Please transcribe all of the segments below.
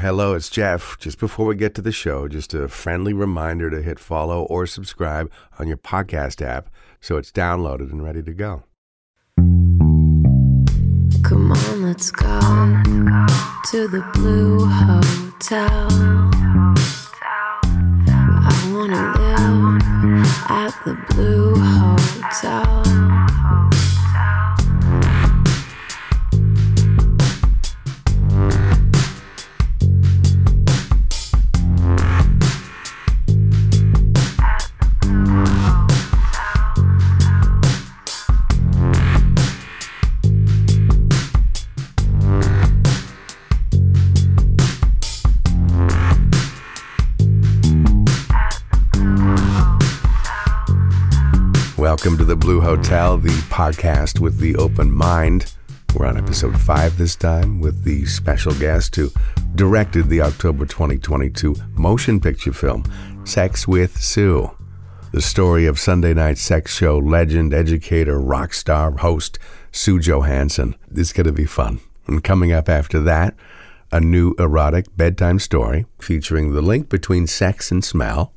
Hello, it's Jeff. Just before we get to the show, just a friendly reminder to hit follow or subscribe on your podcast app so it's downloaded and ready to go. Come on, let's go to the Blue Hotel. I wanna live at the Blue Hotel. Hotel, the podcast with the open mind. We're on episode five this time with the special guest who directed the October 2022 motion picture film Sex with Sue. The story of Sunday night sex show legend, educator, rock star, host Sue Johanson. It's going to be fun. And coming up after that, a new erotic bedtime story featuring the link between sex and smell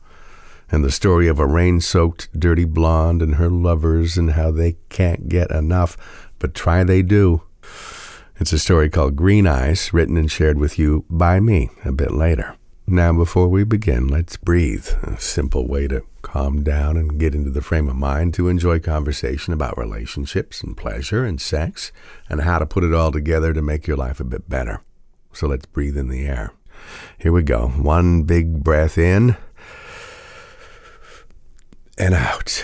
and the story of a rain soaked, dirty blonde and her lovers and how they can't get enough, but try they do. It's a story called Green Eyes, written and shared with you by me a bit later. Now, before we begin, let's breathe. A simple way to calm down and get into the frame of mind to enjoy conversation about relationships and pleasure and sex and how to put it all together to make your life a bit better. So let's breathe in the air. Here we go. One big breath in and out.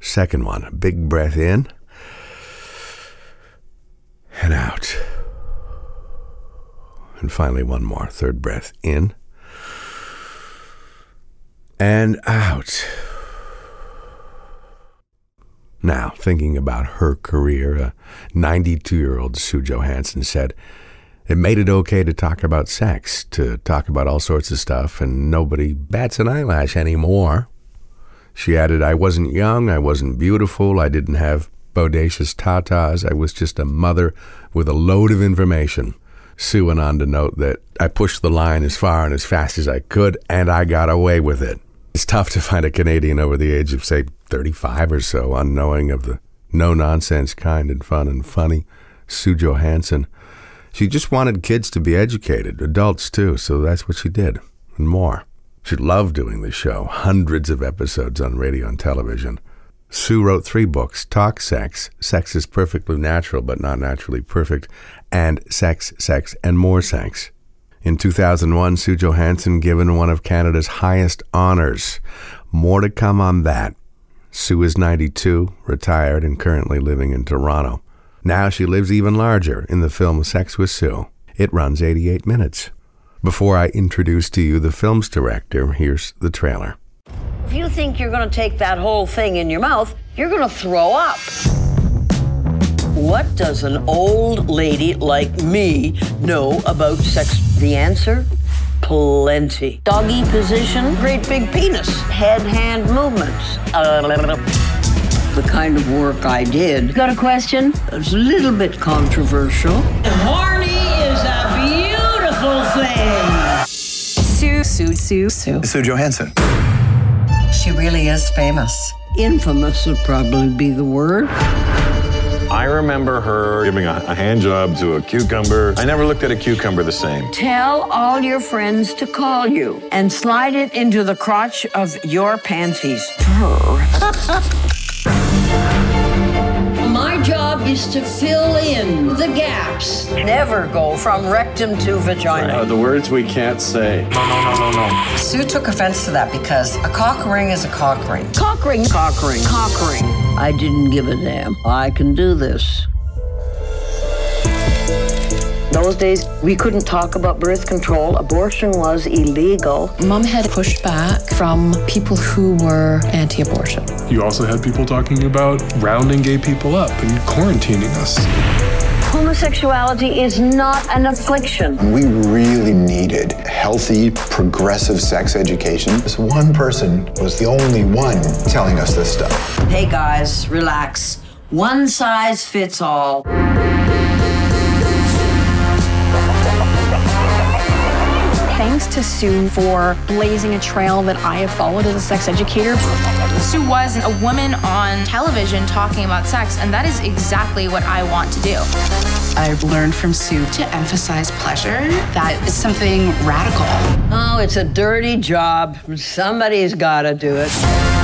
Second one, big breath in and out. And finally, one more, third breath in and out. Now, thinking about her career, a 92 year old Sue Johanson said, it made it okay to talk about sex, to talk about all sorts of stuff, and nobody bats an eyelash anymore. She added, I wasn't young, I wasn't beautiful, I didn't have bodacious tatas, I was just a mother with a load of information. Sue went on to note that I pushed the line as far and as fast as I could, and I got away with it. It's tough to find a Canadian over the age of, say, 35 or so, unknowing of the no nonsense kind and fun and funny Sue Johanson. She just wanted kids to be educated, adults too, so that's what she did, and more. She loved doing the show, hundreds of episodes on radio and television. Sue wrote three books Talk Sex, Sex is Perfectly Natural but Not Naturally Perfect, and Sex, Sex, and More Sex. In 2001, Sue Johanson given one of Canada's highest honors. More to come on that. Sue is 92, retired, and currently living in Toronto. Now she lives even larger in the film Sex with Sue. It runs 88 minutes. Before I introduce to you the film's director, here's the trailer. If you think you're going to take that whole thing in your mouth, you're going to throw up. What does an old lady like me know about sex? The answer? Plenty. Doggy position, great big penis, head hand movements. Uh, the kind of work I did. Got a question? It's a little bit controversial. Horny is a beautiful thing. Sue, Sue, Sue, Sue. Sue Johanson. She really is famous. Infamous would probably be the word. I remember her giving a, a hand job to a cucumber. I never looked at a cucumber the same. Tell all your friends to call you and slide it into the crotch of your panties. My job is to fill in the gaps. Never go from rectum to vagina. Uh, the words we can't say. No, no, no, no, no. Sue took offense to that because a cock ring is a cock ring. Cock ring, cock ring, cock ring. I didn't give a damn. I can do this. Those days, we couldn't talk about birth control. Abortion was illegal. Mom had pushed back from people who were anti abortion. You also had people talking about rounding gay people up and quarantining us. Homosexuality is not an affliction. We really needed healthy, progressive sex education. This one person was the only one telling us this stuff. Hey guys, relax. One size fits all. Thanks to Sue for blazing a trail that I have followed as a sex educator. Sue was a woman on television talking about sex, and that is exactly what I want to do. I've learned from Sue to emphasize pleasure. That is something radical. Oh, it's a dirty job. Somebody's got to do it.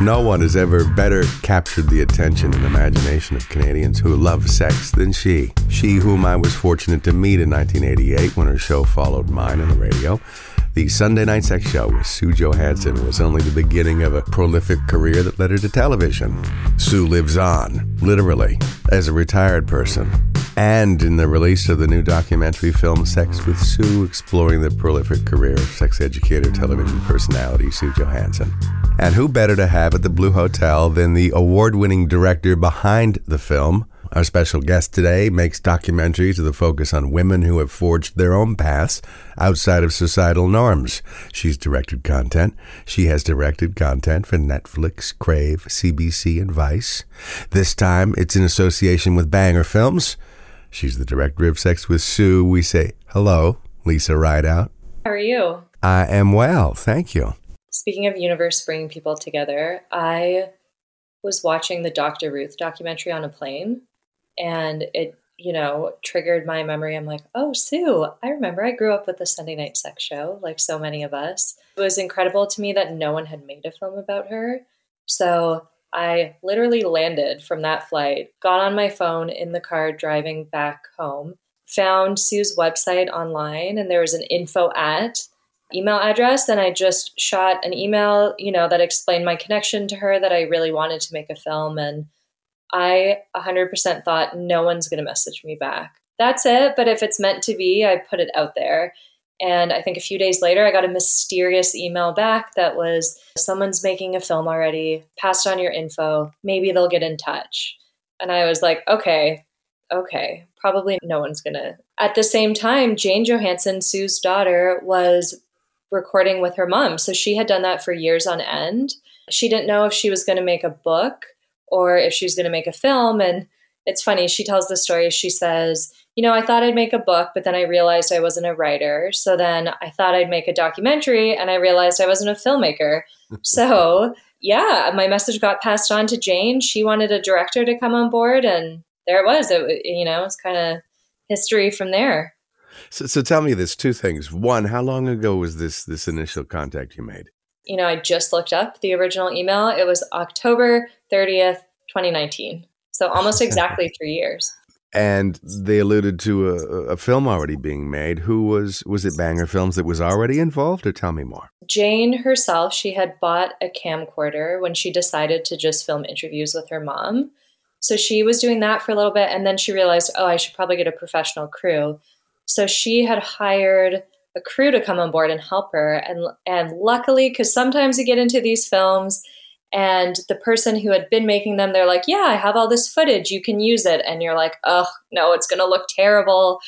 No one has ever better captured the attention and imagination of Canadians who love sex than she. She, whom I was fortunate to meet in 1988 when her show followed mine on the radio. The Sunday Night Sex Show with Sue Johanson was only the beginning of a prolific career that led her to television. Sue lives on, literally, as a retired person. And in the release of the new documentary film Sex with Sue, exploring the prolific career of sex educator television personality Sue Johanson. And who better to have at the Blue Hotel than the award winning director behind the film? Our special guest today makes documentaries with a focus on women who have forged their own paths outside of societal norms. She's directed content. She has directed content for Netflix, Crave, CBC, and Vice. This time it's in association with Banger Films. She's the director of Sex with Sue. We say hello, Lisa Rideout. How are you? I am well, thank you. Speaking of universe bringing people together, I was watching the Dr. Ruth documentary on a plane and it, you know, triggered my memory. I'm like, oh, Sue, I remember I grew up with the Sunday Night Sex Show, like so many of us. It was incredible to me that no one had made a film about her. So I literally landed from that flight, got on my phone in the car driving back home, found Sue's website online, and there was an info at email address and I just shot an email, you know, that explained my connection to her that I really wanted to make a film and I 100% thought no one's going to message me back. That's it, but if it's meant to be, I put it out there. And I think a few days later, I got a mysterious email back that was someone's making a film already, passed on your info, maybe they'll get in touch. And I was like, okay, okay, probably no one's gonna. At the same time, Jane Johanson, Sue's daughter, was recording with her mom. So she had done that for years on end. She didn't know if she was gonna make a book or if she was gonna make a film. And it's funny, she tells the story. She says, you know, I thought I'd make a book, but then I realized I wasn't a writer. So then I thought I'd make a documentary and I realized I wasn't a filmmaker. so, yeah, my message got passed on to Jane. She wanted a director to come on board and there it was. It, you know, it's kind of history from there. So, so tell me this two things. One, how long ago was this this initial contact you made? You know, I just looked up the original email. It was October 30th, 2019. So almost exactly 3 years and they alluded to a, a, film already being made. Who was was it? Banger Films that was already involved, or tell me more. Jane herself, she had bought a camcorder when she decided to just film interviews with her mom. So she was doing that for a little bit, and then she realized, oh, I should probably get a professional crew. So she had hired a crew to come on board and help her, and and luckily, because sometimes you get into these films and the person who had been making them, they're like, Yeah, I have all this footage. You can use it. And you're like, Oh, no, it's going to look terrible.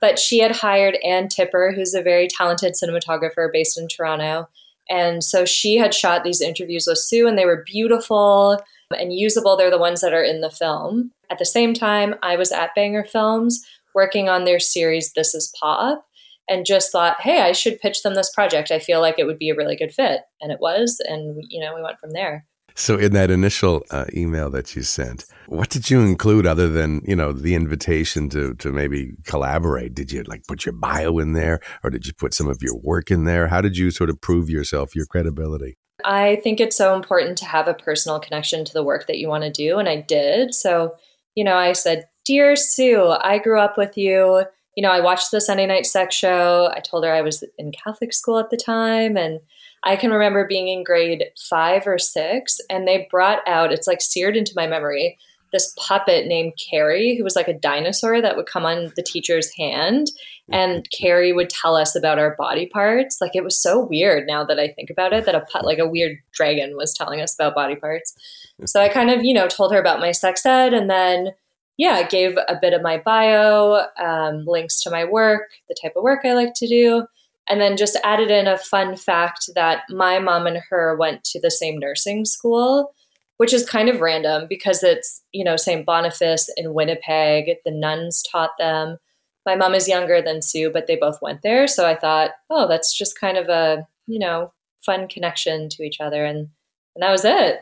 But she had hired Ann Tipper, who's a very talented cinematographer based in Toronto. And so she had shot these interviews with Sue, and they were beautiful and usable. They're the ones that are in the film. At the same time, I was at Banger Films working on their series, This Is Pop, and just thought, hey, I should pitch them this project. I feel like it would be a really good fit. And it was. And, you know, we went from there. So, in that initial uh, email that you sent, what did you include other than you know the invitation to to maybe collaborate? Did you like put your bio in there, or did you put some of your work in there? How did you sort of prove yourself, your credibility? I think it's so important to have a personal connection to the work that you want to do, and I did. So, you know, I said, "Dear Sue, I grew up with you." You know, I watched the Sunday Night Sex Show. I told her I was in Catholic school at the time, and I can remember being in grade five or six, and they brought out, it's like seared into my memory, this puppet named Carrie, who was like a dinosaur that would come on the teacher's hand. And Carrie would tell us about our body parts. Like it was so weird now that I think about it, that a put, like a weird dragon was telling us about body parts. So I kind of, you know, told her about my sex ed and then, yeah, gave a bit of my bio, um, links to my work, the type of work I like to do and then just added in a fun fact that my mom and her went to the same nursing school. which is kind of random because it's, you know, St. Boniface in Winnipeg. The nuns taught them. My mom is younger than Sue, but they both went there. So I thought, oh, that's just kind of a, you know, fun connection to each other. And, and that was it.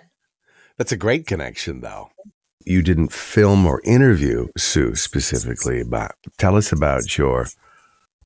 That's a great connection, though. You didn't film or interview Sue specifically, but tell us about your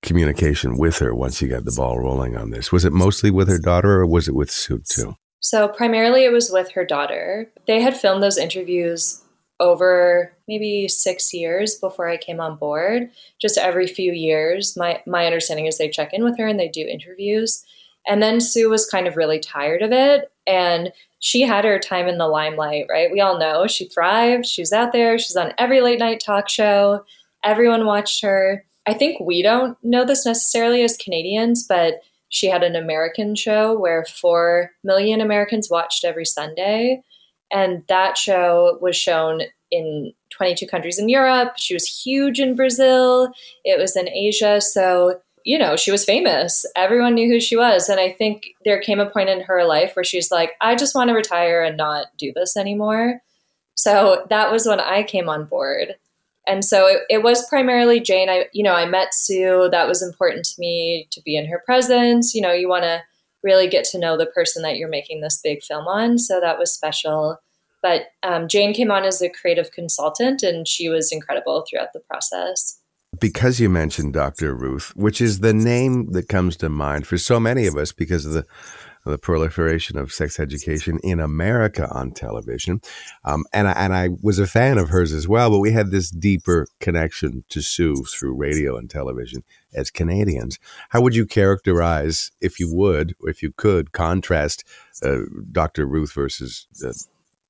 communication with her once you got the ball rolling on this. Was it mostly with her daughter or was it with Sue too? So, primarily it was with her daughter. They had filmed those interviews over maybe six years before I came on board. Just every few years, my, my understanding is they check in with her and they do interviews. And then Sue was kind of really tired of it. And she had her time in the limelight, right? We all know she thrived. She's out there. She's on every late night talk show. Everyone watched her. I think we don't know this necessarily as Canadians, but she had an American show where 4 million Americans watched every Sunday. And that show was shown in 22 countries in Europe. She was huge in Brazil. It was in Asia. So, you know, she was famous. Everyone knew who she was. And I think there came a point in her life where she's like, I just want to retire and not do this anymore. So that was when I came on board and so it, it, was primarily Jane. I, you know, I met Sue. That was important to me to be in her presence. You know, you want to really get to know the person that you're making this big film on. So that was special. But um, Jane came on as a creative consultant, and she was incredible throughout the process. Because you mentioned Dr. Ruth, which is the name that comes to mind for so many of us because of the the proliferation of sex education in America on television. Um, and, I, and I was a fan of hers as well, but we had this deeper connection to Sue through radio and television as Canadians. How would you characterize, if you would, if you could, contrast uh, Dr. Ruth versus uh,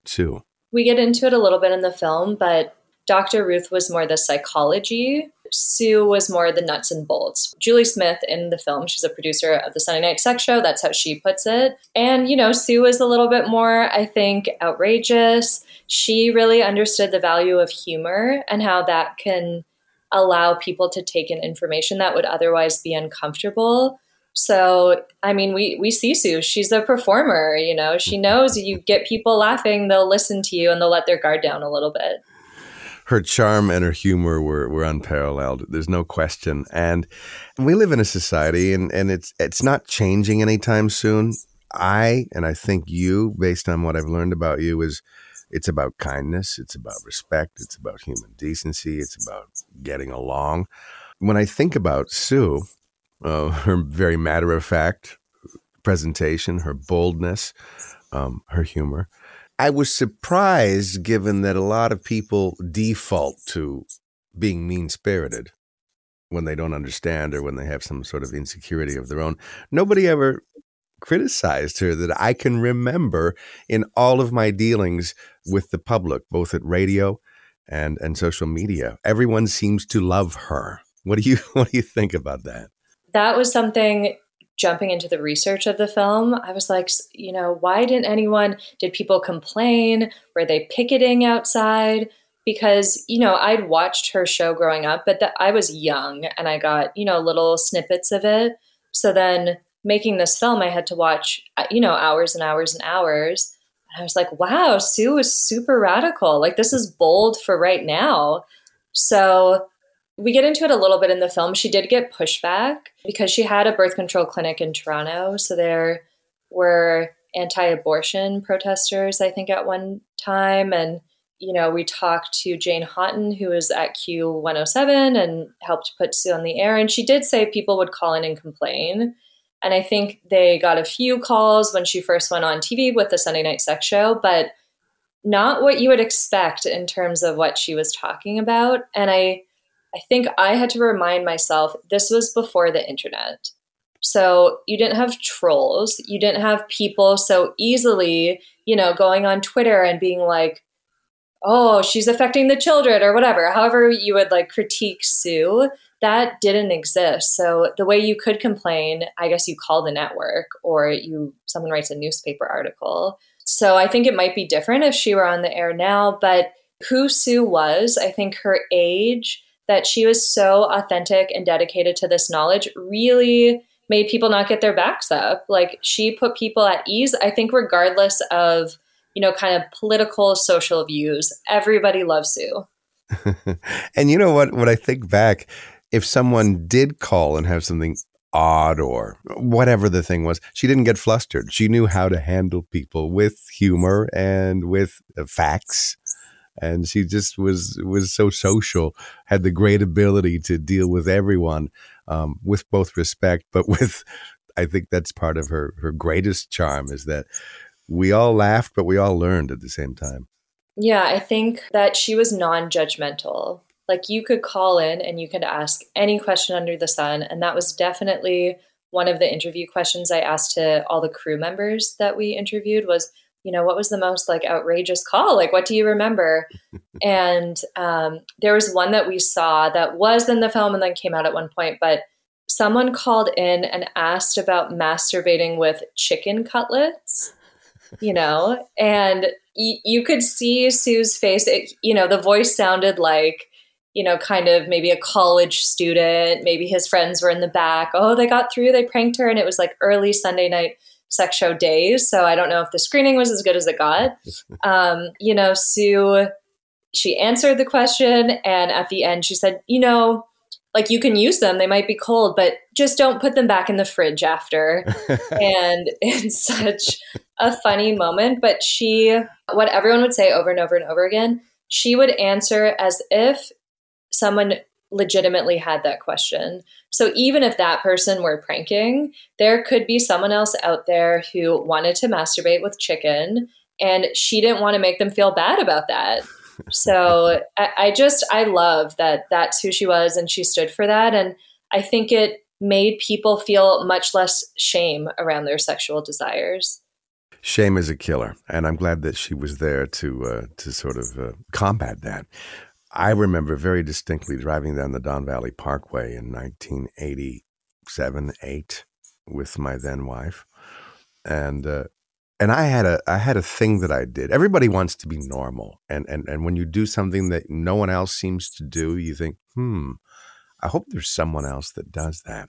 Sue? We get into it a little bit in the film, but Dr. Ruth was more the psychology Sue was more the nuts and bolts. Julie Smith in the film, she's a producer of the Sunday Night Sex Show. That's how she puts it. And, you know, Sue was a little bit more, I think, outrageous. She really understood the value of humor and how that can allow people to take in information that would otherwise be uncomfortable. So, I mean, we, we see Sue. She's a performer, you know, she knows you get people laughing, they'll listen to you and they'll let their guard down a little bit her charm and her humor were, were unparalleled. There's no question. And we live in a society and, and it's it's not changing anytime soon. I and I think you, based on what I've learned about you, is it's about kindness, it's about respect, it's about human decency, it's about getting along. When I think about Sue, uh, her very matter of fact presentation, her boldness, um, her humor, I was surprised given that a lot of people default to being mean spirited when they don't understand or when they have some sort of insecurity of their own. Nobody ever criticized her that I can remember in all of my dealings with the public, both at radio and, and social media. Everyone seems to love her. What do you what do you think about that? That was something jumping into the research of the film, I was like, you know, why didn't anyone, did people complain? Were they picketing outside? Because, you know, I'd watched her show growing up, but the, I was young and I got, you know, little snippets of it. So then making this film, I had to watch, uh, you know, hours and hours and hours. And I was like, wow, Sue is super radical. Like, this is bold for right now. So we get into it a little bit in the film. She did get pushback because she had a birth control clinic in Toronto. So there were anti abortion protesters, I think, at one time. And, you know, we talked to Jane Hawtin, who was at Q107 and helped put Sue on the air. And she did say people would call in and complain. And I think they got a few calls when she first went on TV with the Sunday Night Sex Show, but not what you would expect in terms of what she was talking about. And I, I think I had to remind myself this was before the internet. So you didn't have trolls, you didn't have people so easily, you know, going on Twitter and being like, oh, she's affecting the children or whatever, however you would like critique Sue, that didn't exist. So the way you could complain, I guess you call the network or you someone writes a newspaper article. So I think it might be different if she were on the air now, but who Sue was, I think her age, that she was so authentic and dedicated to this knowledge really made people not get their backs up. Like she put people at ease, I think, regardless of, you know, kind of political, social views. Everybody loves Sue. and you know what? When I think back, if someone did call and have something odd or whatever the thing was, she didn't get flustered. She knew how to handle people with humor and with uh, facts. And she just was was so social, had the great ability to deal with everyone um, with both respect, but with I think that's part of her her greatest charm is that we all laughed, but we all learned at the same time. Yeah, I think that she was non judgmental. Like you could call in and you could ask any question under the sun. And that was definitely one of the interview questions I asked to all the crew members that we interviewed was, you know, what was the most like outrageous call? Like, what do you remember? and um, there was one that we saw that was in the film and then came out at one point, but someone called in and asked about masturbating with chicken cutlets you know, and y- you could see Sue's face. It, you know, the voice sounded like, you know, kind of maybe a college student. Maybe his friends were in the back. Oh, they got through, they pranked her. And it was like early Sunday night sex show days. So I don't know if the screening was as good as it got. Um, you know, Sue, she answered the question. And at the end, she said, you know, like you can use them they might be cold but just don't put them back in the fridge after and it's such a funny moment but she what everyone would say over and over and over again she would answer as if someone legitimately had that question so even if that person were pranking there could be someone else out there who wanted to masturbate with chicken and she didn't want to make them feel bad about that so I, I just I love that that's who she was and she stood for that and I think it made people feel much less shame around their sexual desires. Shame is a killer, and I'm glad that she was there to uh, to sort of uh, combat that. I remember very distinctly driving down the Don Valley Parkway in 1987, eight, with my then wife, and uh, and I had a I had a thing that I did. Everybody wants to be normal, and and and when you do something that no one else seems to do, you think, hmm, I hope there's someone else that does that.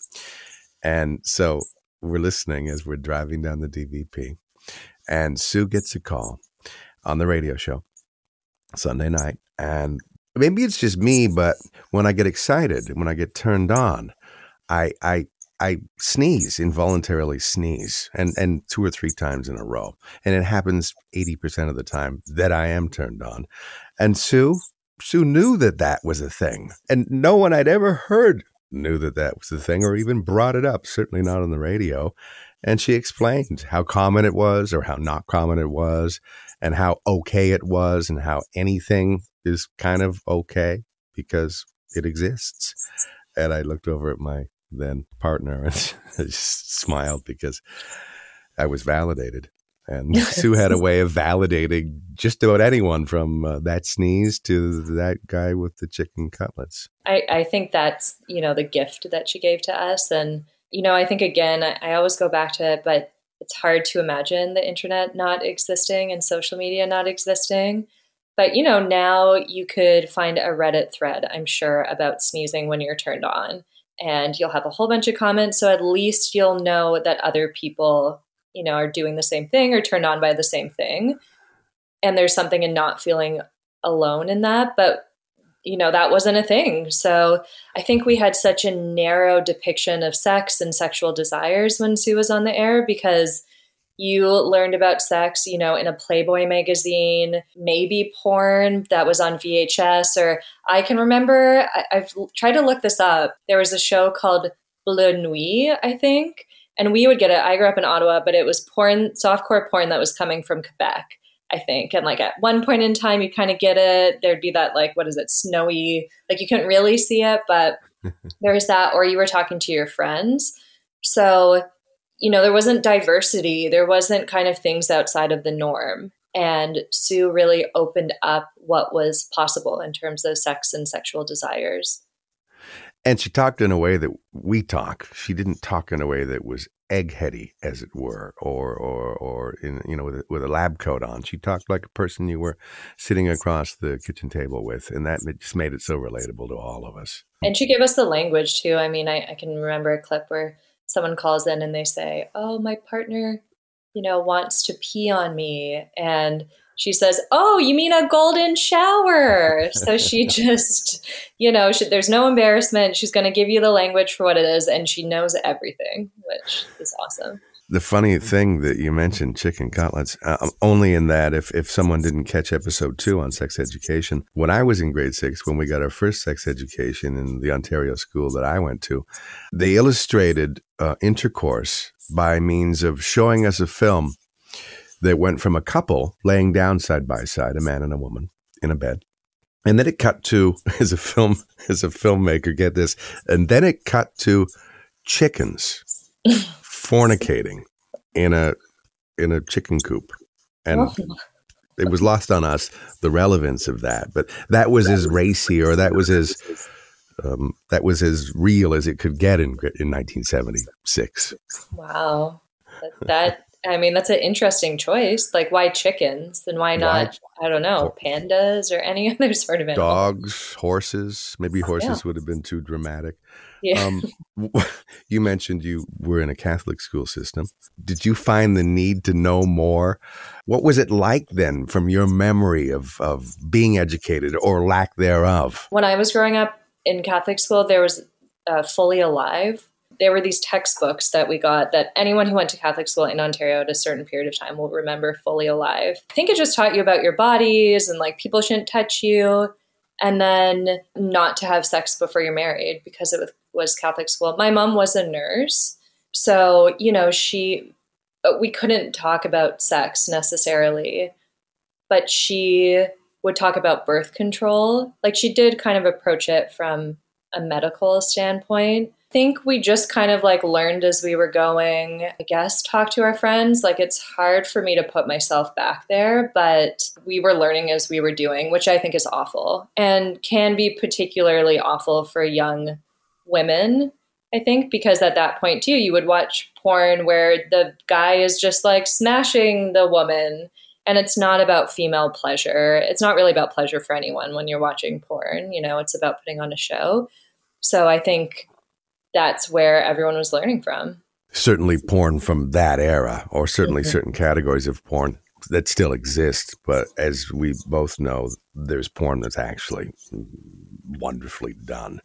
And so we're listening as we're driving down the DVP, and Sue gets a call on the radio show Sunday night, and maybe it's just me, but when I get excited, when I get turned on, I I I sneeze, involuntarily sneeze, and, and two or three times in a row. And it happens 80% of the time that I am turned on. And Sue, Sue knew that that was a thing. And no one I'd ever heard knew that that was a thing or even brought it up, certainly not on the radio. And she explained how common it was or how not common it was and how okay it was and how anything is kind of okay because it exists. And I looked over at my then partner and I just smiled because I was validated. And Sue had a way of validating just about anyone from uh, that sneeze to that guy with the chicken cutlets. I, I think that's, you know, the gift that she gave to us. And, you know, I think again, I, I always go back to it, but it's hard to imagine the internet not existing and social media not existing. But, you know, now you could find a Reddit thread, I'm sure, about sneezing when you're turned on and you'll have a whole bunch of comments. So at least you'll know that other people, you know, are doing the same thing or turned on by the same thing. And there's something in not feeling alone in that. But, you know, that wasn't a thing. So I think we had such a narrow depiction of sex and sexual desires when Sue was on the air because you learned about sex, you know, in a Playboy magazine, maybe porn that was on VHS, or I can remember, I, have tried to look this up. There was a show called Bleu Nuit, I think, and we would get it. I grew up in Ottawa, but it was porn, softcore porn that was coming from Quebec. I think. And like at one point in time, you kind of get it. There'd be that, like, what is it, snowy, like you couldn't really see it, but there was that, or you were talking to your friends. So you know, there wasn't diversity, there wasn't kind of things outside of the norm. And Sue really opened up what was possible in terms of sex and sexual desires. And she talked in a way that we talk. She didn't talk in a way that was eggheady, as it were, or or or in you know with a, with a lab coat on. She talked like a person you were sitting across the kitchen table with, and that just made it so relatable to all of us. And she gave us the language too. I mean, I, I can remember a clip where someone calls in and they say, "Oh, my partner you know, wants to pee on me. And she says, Oh, you mean a golden shower? So she just, you know, she, there's no embarrassment. She's going to give you the language for what it is, and she knows everything, which is awesome. The funny thing that you mentioned chicken cutlets, uh, only in that if, if someone didn't catch episode two on sex education, when I was in grade six, when we got our first sex education in the Ontario school that I went to, they illustrated uh, intercourse by means of showing us a film that went from a couple laying down side by side, a man and a woman in a bed. And then it cut to, as a film, as a filmmaker, get this, and then it cut to chickens fornicating in a in a chicken coop, and oh. it was lost on us the relevance of that. But that was as racy, or that was as um, that was as real as it could get in in 1976. Wow, that, that I mean, that's an interesting choice. Like, why chickens? And why not, why? I don't know, pandas or any other sort of animal? Dogs, horses. Maybe horses yeah. would have been too dramatic. Yeah. Um, you mentioned you were in a Catholic school system. Did you find the need to know more? What was it like then from your memory of, of being educated or lack thereof? When I was growing up in Catholic school, there was uh, Fully Alive. There were these textbooks that we got that anyone who went to Catholic school in Ontario at a certain period of time will remember Fully Alive. I think it just taught you about your bodies and like people shouldn't touch you and then not to have sex before you're married because it was Catholic school. My mom was a nurse. So, you know, she, we couldn't talk about sex necessarily, but she would talk about birth control. Like she did kind of approach it from a medical standpoint I think we just kind of like learned as we were going, I guess, talk to our friends. Like it's hard for me to put myself back there, but we were learning as we were doing, which I think is awful and can be particularly awful for young women. I think because at that point too, you would watch porn where the guy is just like smashing the woman and it's not about female pleasure. It's not really about pleasure for anyone when you're watching porn, you know, it's about putting on a show. So I think that's where everyone was learning from. Certainly, porn from that era, or certainly mm-hmm. certain categories of porn that still exist. But as we both know, there's porn that's actually wonderfully done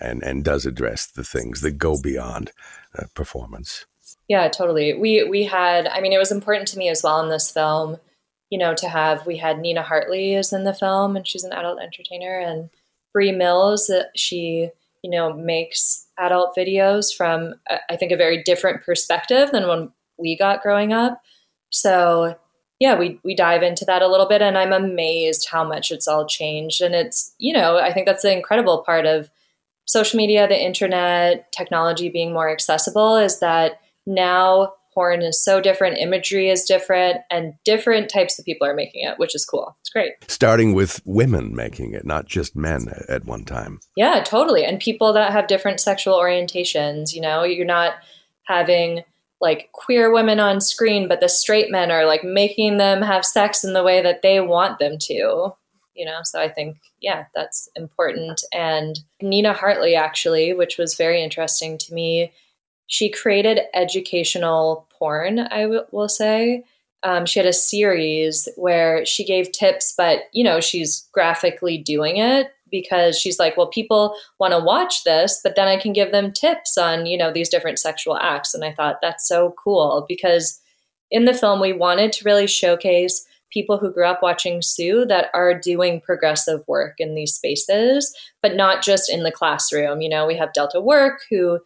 and, and does address the things that go beyond uh, performance. Yeah, totally. We we had. I mean, it was important to me as well in this film. You know, to have we had Nina Hartley is in the film, and she's an adult entertainer, and Bree Mills. that She you know makes adult videos from uh, I think a very different perspective than when we got growing up. So yeah, we we dive into that a little bit and I'm amazed how much it's all changed and it's, you know, I think that's the incredible part of social media, the internet, technology being more accessible is that now porn is so different, imagery is different, and different types of people are making it, which is cool. It's great. Starting with women making it, not just men at one time. Yeah, totally. And people that have different sexual orientations, you know, you're not having like queer women on screen, but the straight men are like making them have sex in the way that they want them to. You know, so I think, yeah, that's important. And Nina Hartley, actually, which was very interesting to me, she created educational porn, I w- will say. Um, she had a series where she gave tips, but you know, she's graphically doing it because she's like, well, people want to watch this, but then I can give them tips on, you know, these different sexual acts. And I thought that's so cool because in the film, we wanted to really showcase people who grew up watching Sue that are doing progressive work in these spaces, but not just in the classroom. You know, we have Delta Work who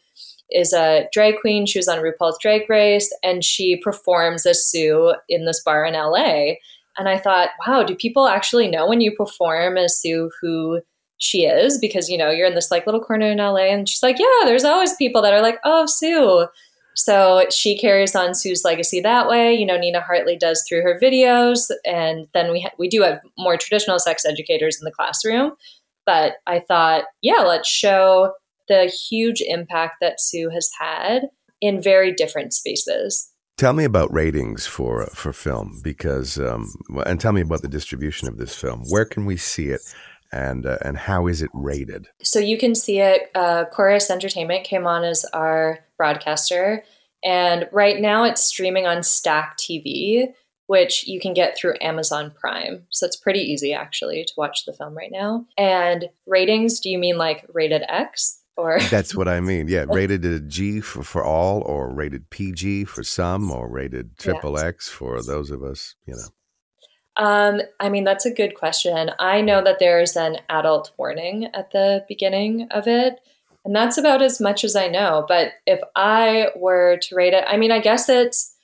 is a drag queen. She was on RuPaul's Drag Race and she performs as Sue in this bar in LA. And I thought, wow, do people actually know when you perform as Sue who she is? Because, you know, you're in this like little corner in LA and she's like, yeah, there's always people that are like, oh, Sue. So she carries on Sue's legacy that way. You know, Nina Hartley does through her videos. And then we, ha- we do have more traditional sex educators in the classroom. But I thought, yeah, let's show the huge impact that Sue has had in very different spaces. Tell me about ratings for for film because, um, and tell me about the distribution of this film. Where can we see it, and uh, and how is it rated? So you can see it. Uh, Corus Entertainment came on as our broadcaster. And right now it's streaming on Stack TV, which you can get through Amazon Prime. So it's pretty easy actually to watch the film right now. And ratings, do you mean like rated X? Or That's what I mean. Yeah, rated G for, for all, or rated PG for some, or rated triple Yes. X for those of us, you know. Um, I mean, that's a good question. I know that there's an adult warning at the beginning of it, and that's about as much as I know. But if I were to rate it, I mean, I guess it's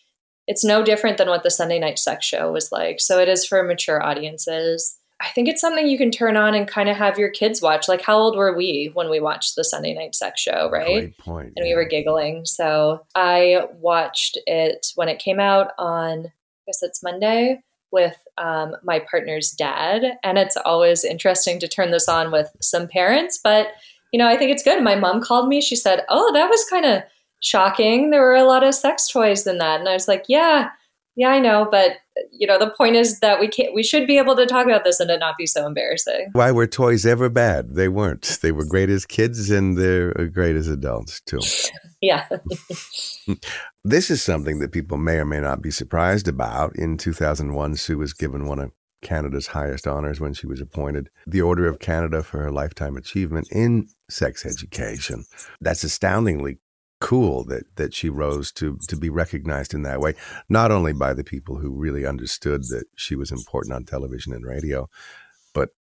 it's no different than what the Sunday Night Sex Show was like. So it is for mature audiences. I think it's something you can turn on and kind of have your kids watch. Like, how old were we when we watched the Sunday Night Sex Show, right? Great point. and we were giggling. So I watched it when it came out on, I guess it's Monday, with um, my partner's dad. And it's always interesting to turn this on with some parents, but you know, I think it's good. My mom called me. She said, "Oh, that was kind of shocking. There were a lot of sex toys in that." And I was like, "Yeah, yeah, I know, but you know, the point is that we can't. We should be able to talk about this and it not be so embarrassing." Why were toys ever bad? They weren't. They were great as kids and they're great as adults too. Yeah. This is something that people may or may not be surprised about. In 2001, Sue was given one of Canada's highest honors when she was appointed the Order of Canada for her lifetime achievement in sex education. That's astoundingly cool that that she rose to to be recognized in that way, not only by the people who really understood that she was important on television and radio, but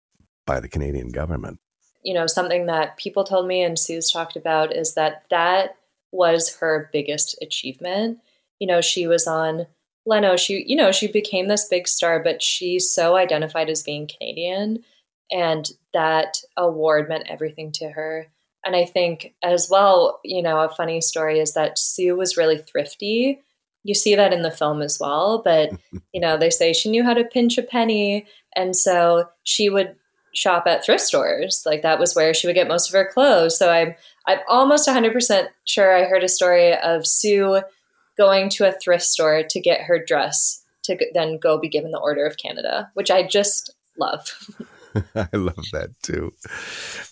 by the Canadian government. you know, something that people told me and Sue's talked about is that that was her biggest achievement. You know, she was on Leno. She, you know, she became this big star, but she so identified as being Canadian, and that award meant everything to her. And I think as well, you know, a funny story is that Sue was really thrifty. You see that in the film as well, but you know, they say she knew how to pinch a penny, and so she would shop at thrift stores. Like that was where she would get most of her clothes. So I'm I'm almost 100% sure I heard a story of Sue going to a thrift store to get her dress to then go be given the Order of Canada, which I just love. I love that too.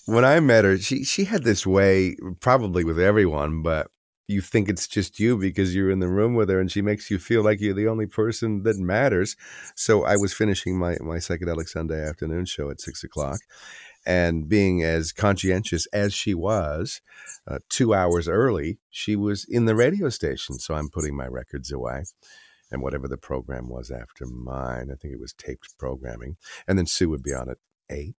When I met her, she she had this way, probably with everyone, but you think it's just you because you're in the room with her and she makes you feel like you're the only person that matters. So I was finishing my, my psychedelic Sunday afternoon show at six o'clock and being as conscientious as she was, uh, two hours early, she was in the radio station. So I'm putting my records away and whatever the program was after mine. I think it was taped programming. And then Sue would be on at eight.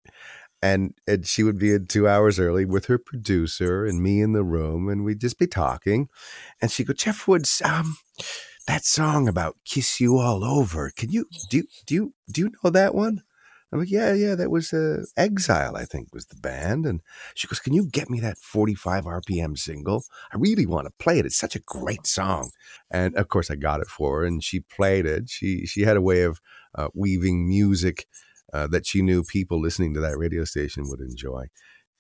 And, and she would be in two hours early with her producer and me in the room, and we'd just be talking. And she'd go, Jeff Woods, um, that song about "Kiss You All Over." Can you do do you do you know that one? I'm like, yeah, yeah, that was uh, Exile, I think was the band. And she goes, can you get me that 45 RPM single? I really want to play it. It's such a great song. And of course, I got it for her, and she played it. She she had a way of uh, weaving music uh, that she knew people listening to that radio station would enjoy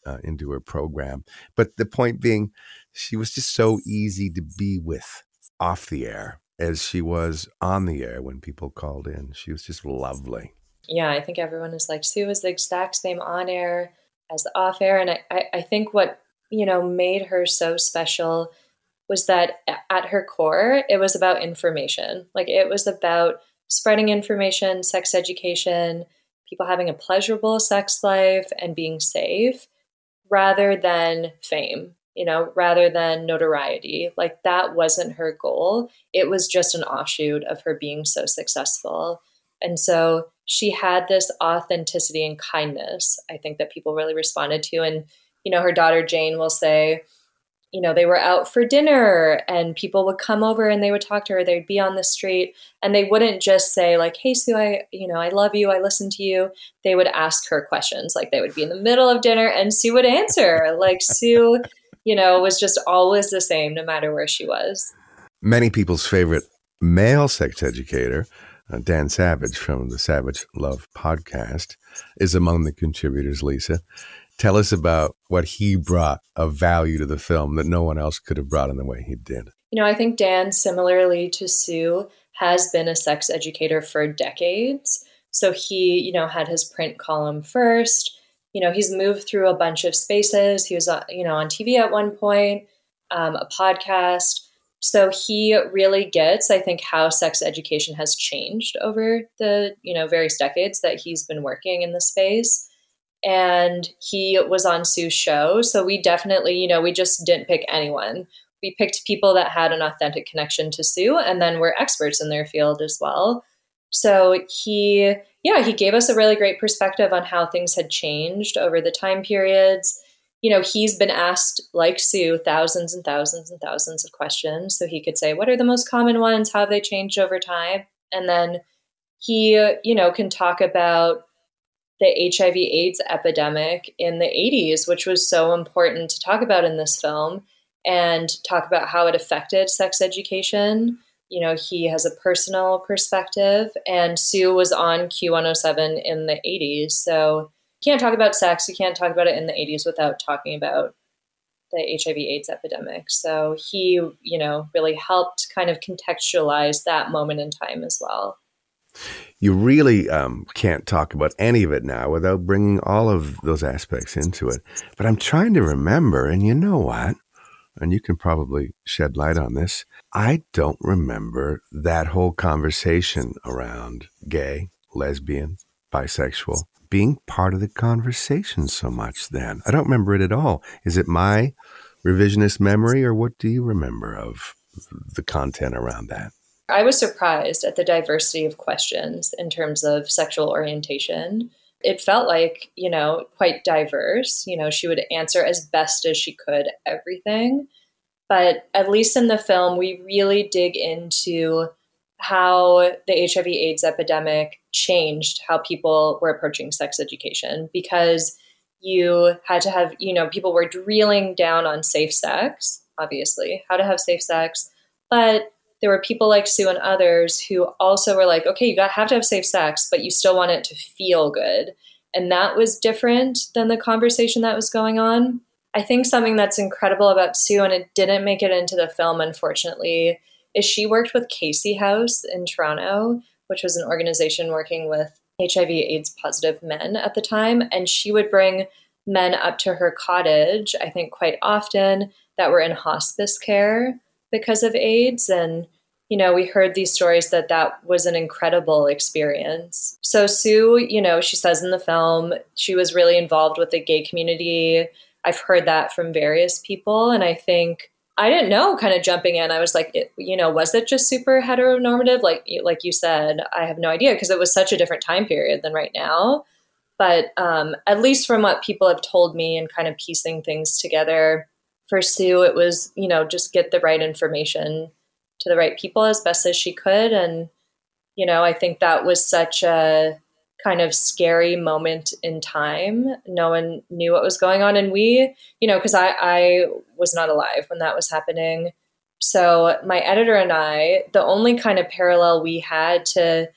uh, into her program. But the point being, she was just so easy to be with off the air as she was on the air when people called in. She was just lovely. yeah, I think everyone is like, Sue is the exact same on air as the off air. And I, I, I think what, you know, made her so special was that at her core, it was about information. Like it was about spreading information, sex education, people having a pleasurable sex life and being safe rather than fame, you know, rather than notoriety. Like that wasn't her goal. It was just an offshoot of her being so successful. And so she had this authenticity and kindness, I think, that people really responded to. And, you know, her daughter Jane will say, you know, they were out for dinner and people would come over and they would talk to her. They'd be on the street and they wouldn't just say, like, hey, Sue, I, you know, I love you. I listen to you. They would ask her questions. Like, they would be in the middle of dinner and Sue would answer. Like, Sue, you know, was just always the same no matter where she was. Many people's favorite male sex educator, uh, Dan Savage from the Savage Love podcast, is among the contributors, Lisa. Tell us about what he brought of value to the film that no one else could have brought in the way he did. You know, I think Dan, similarly to Sue, has been a sex educator for decades. So he, you know, had his print column first. You know, he's moved through a bunch of spaces. He was, uh, you know, on TV at one point, um, a podcast. So he really gets, I think, how sex education has changed over the, you know, various decades that he's been working in the space. And he was on Sue's show. So we definitely, you know, we just didn't pick anyone. We picked people that had an authentic connection to Sue and then were experts in their field as well. So he, yeah, he gave us a really great perspective on how things had changed over the time periods you know, he's been asked, like Sue, thousands and thousands and thousands of questions. So he could say, what are the most common ones? How have they changed over time? And then he, you know, can talk about the HIV AIDS epidemic in the 80s, which was so important to talk about in this film, and talk about how it affected sex education. You know, he has a personal perspective, and Sue was on Q107 in the 80s. So you can't talk about sex, you can't talk about it in the 80s without talking about the HIV AIDS epidemic. So he, you know, really helped kind of contextualize that moment in time as well. You really um, can't talk about any of it now without bringing all of those aspects into it. But I'm trying to remember, and you know what? And you can probably shed light on this. I don't remember that whole conversation around gay, lesbian, bisexual being part of the conversation so much then. I don't remember it at all. Is it my revisionist memory, or what do you remember of the content around that? I was surprised at the diversity of questions in terms of sexual orientation. It felt like, you know, quite diverse. You know, she would answer as best as she could everything. But at least in the film, we really dig into how the HIV AIDS epidemic changed how people were approaching sex education because you had to have, you know, people were drilling down on safe sex, obviously, how to have safe sex. But there were people like Sue and others who also were like, okay, you got have to have safe sex, but you still want it to feel good. And that was different than the conversation that was going on. I think something that's incredible about Sue, and it didn't make it into the film, unfortunately, is she worked with Casey House in Toronto, which was an organization working with HIV AIDS positive men at the time. And she would bring men up to her cottage, I think quite often, that were in hospice care because of AIDS. And, you know, we heard these stories that that was an incredible experience. So, Sue, you know, she says in the film, she was really involved with the gay community. I've heard that from various people. And I think I didn't know kind of jumping in. I was like, it, you know, was it just super heteronormative? Like, like you said, I have no idea because it was such a different time period than right now. But um, at least from what people have told me and kind of piecing things together, for Sue, it was, you know, just get the right information to the right people as best as she could. And, you know, I think that was such a, kind of scary moment in time. No one knew what was going on. And we, you know, because I, I was not alive when that was happening. So my editor and I, the only kind of parallel we had to,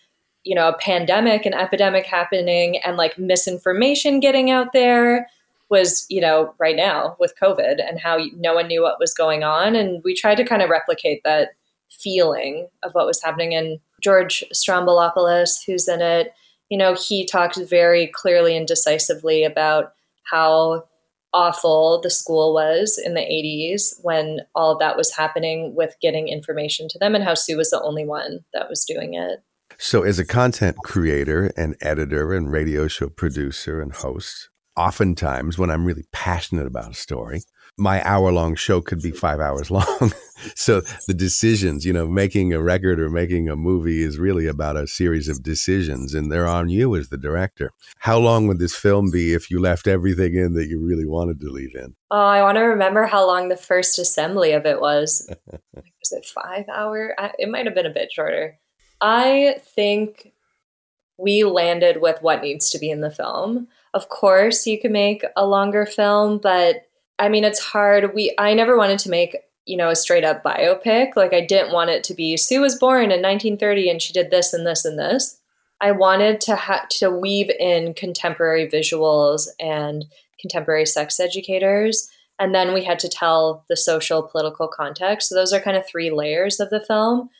you know, a pandemic, an epidemic happening, and like misinformation getting out there was, you know, right now with COVID and how no one knew what was going on. And we tried to kind of replicate that feeling of what was happening. And George Stroumboulopoulos, who's in it, you know, he talked very clearly and decisively about how awful the school was in the 80s when all that was happening with getting information to them and how Sue was the only one that was doing it. So, as a content creator and editor and radio show producer and host, oftentimes when I'm really passionate about a story, my hour long show could be five hours long. so the decisions, you know, making a record or making a movie is really about a series of decisions, and they're on you as the director. How long would this film be if you left everything in that you really wanted to leave in? Oh, I want to remember how long the first assembly of it was. was it five hour? It might have been a bit shorter. I think we landed with what needs to be in the film. Of course, you can make a longer film, but I mean, it's hard. We I never wanted to make you know a straight up biopic. Like I didn't want it to be Sue was born in 1930 and she did this and this and this. I wanted to ha- to weave in contemporary visuals and contemporary sex educators, and then we had to tell the social political context. So those are kind of three layers of the film,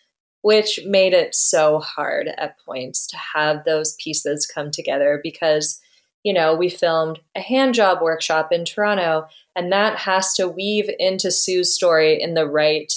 which made it so hard at points to have those pieces come together because you know, we filmed a hand job workshop in Toronto, and that has to weave into Sue's story in the right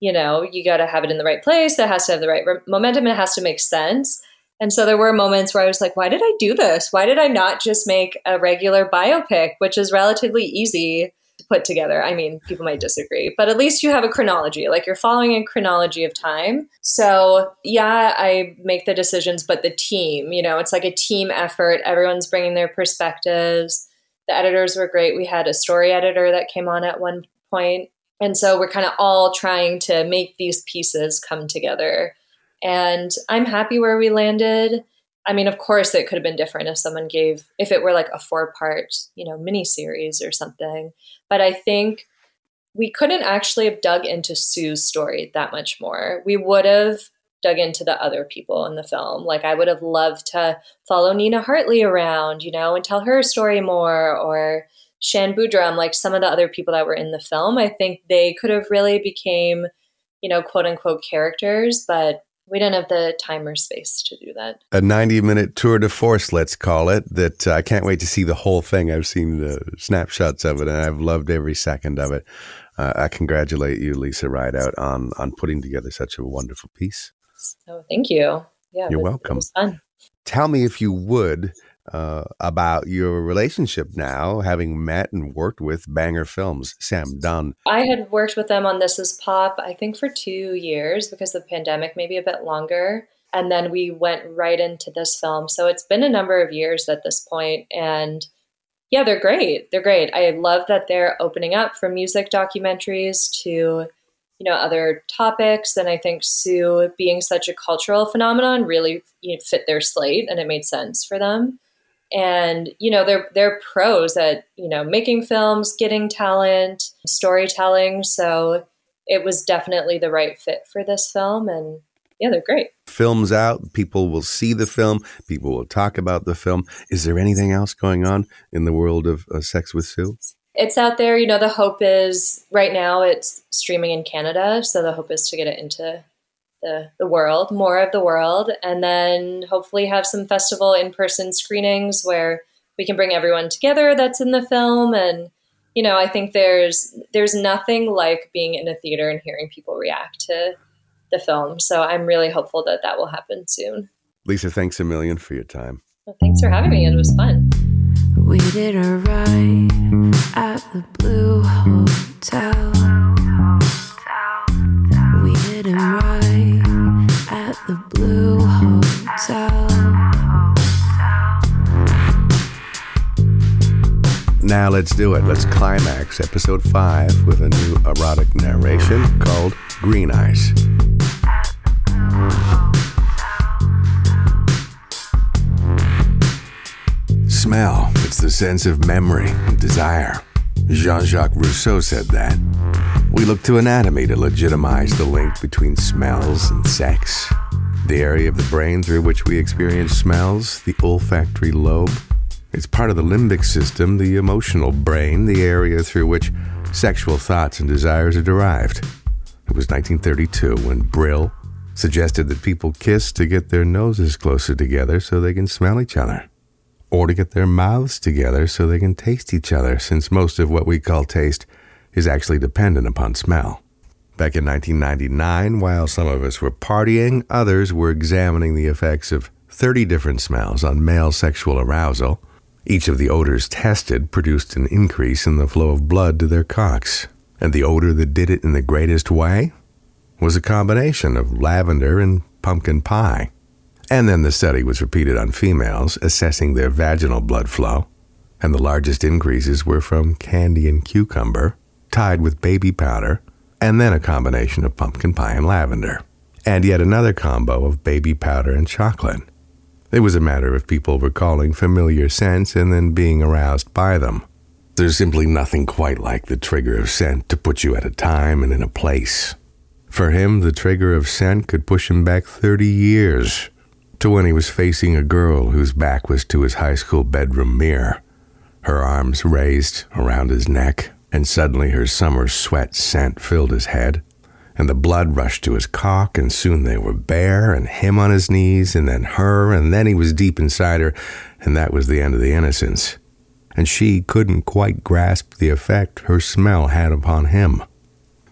you know, you got to have it in the right place. It has to have the right re- momentum. It has to make sense. And so there were moments where I was like, why did I do this? Why did I not just make a regular biopic, which is relatively easy put together? I mean, people might disagree, but at least you have a chronology, like you're following a chronology of time. So, yeah, I make the decisions, but the team, you know, it's like a team effort. Everyone's bringing their perspectives. The editors were great. We had a story editor that came on at one point. And so we're kind of all trying to make these pieces come together and I'm happy where we landed. I mean, of course, it could have been different if someone gave, if it were like a four part, you know, mini series or something. But I think we couldn't actually have dug into Sue's story that much more. We would have dug into the other people in the film. Like, I would have loved to follow Nina Hartley around, you know, and tell her story more, or Shan Boodram, like some of the other people that were in the film. I think they could have really became, you know, quote unquote characters, but we didn't have the time or space to do that. A 90 minute tour de force, let's call it, that uh, I can't wait to see the whole thing. I've seen the snapshots of it and I've loved every second of it. Uh, I congratulate you, Lisa Rideout, on, on putting together such a wonderful piece. Oh, thank you. Yeah. You're it, welcome. It fun. Tell me, if you would, uh, about your relationship now, having met and worked with Banger Films, Sam Dunn. I had worked with them on This Is Pop, I think, for two years because of the pandemic, maybe a bit longer. And then we went right into this film. So it's been a number of years at this point, And yeah, they're great. They're great. I love that they're opening up from music documentaries to you know other topics and i think sue being such a cultural phenomenon really you know, fit their slate and it made sense for them and you know they're they're pros at you know making films getting talent storytelling. So it was definitely the right fit for this film. And yeah they're great. Films out. People will see the film. People will talk about the film. Is there anything else going on in the world of uh, sex with sue? It's out there. You know the hope is right now it's streaming in canada. So the hope is to get it into the, the world, more of the world, and then hopefully have some festival in person screenings where we can bring everyone together that's in the film. And, you know, I think there's there's nothing like being in a theater and hearing people react to the film. So I'm really hopeful that that will happen soon. Lisa, thanks a million for your time. Well, thanks for having me. It was fun. We did a ride at the Blue Hotel. We did a ride Now let's do it. Let's climax episode 5 with a new erotic narration called Green Eyes. Smell, it's the sense of memory and desire. Jean Jacques Rousseau said that. We look to anatomy to legitimize the link between smells and sex. The area of the brain through which we experience smells, the olfactory lobe, it's part of the limbic system, the emotional brain, the area through which sexual thoughts and desires are derived. It was 1932 when Brill suggested that people kiss to get their noses closer together so they can smell each other, or to get their mouths together so they can taste each other, since most of what we call taste is actually dependent upon smell. Back in 1999, while some of us were partying, others were examining the effects of 30 different smells on male sexual arousal. Each of the odors tested produced an increase in the flow of blood to their cocks. And the odor that did it in the greatest way was a combination of lavender and pumpkin pie. And then the study was repeated on females, assessing their vaginal blood flow. And the largest increases were from candy and cucumber, tied with baby powder, and then a combination of pumpkin pie and lavender, and yet another combo of baby powder and chocolate. It was a matter of people recalling familiar scents and then being aroused by them. There's simply nothing quite like the trigger of scent to put you at a time and in a place. For him, the trigger of scent could push him back 30 years to when he was facing a girl whose back was to his high school bedroom mirror, her arms raised around his neck, and suddenly her summer sweat scent filled his head, and the blood rushed to his cock, and soon they were bare, and him on his knees, and then her, and then he was deep inside her, and that was the end of the innocence. And she couldn't quite grasp the effect her smell had upon him.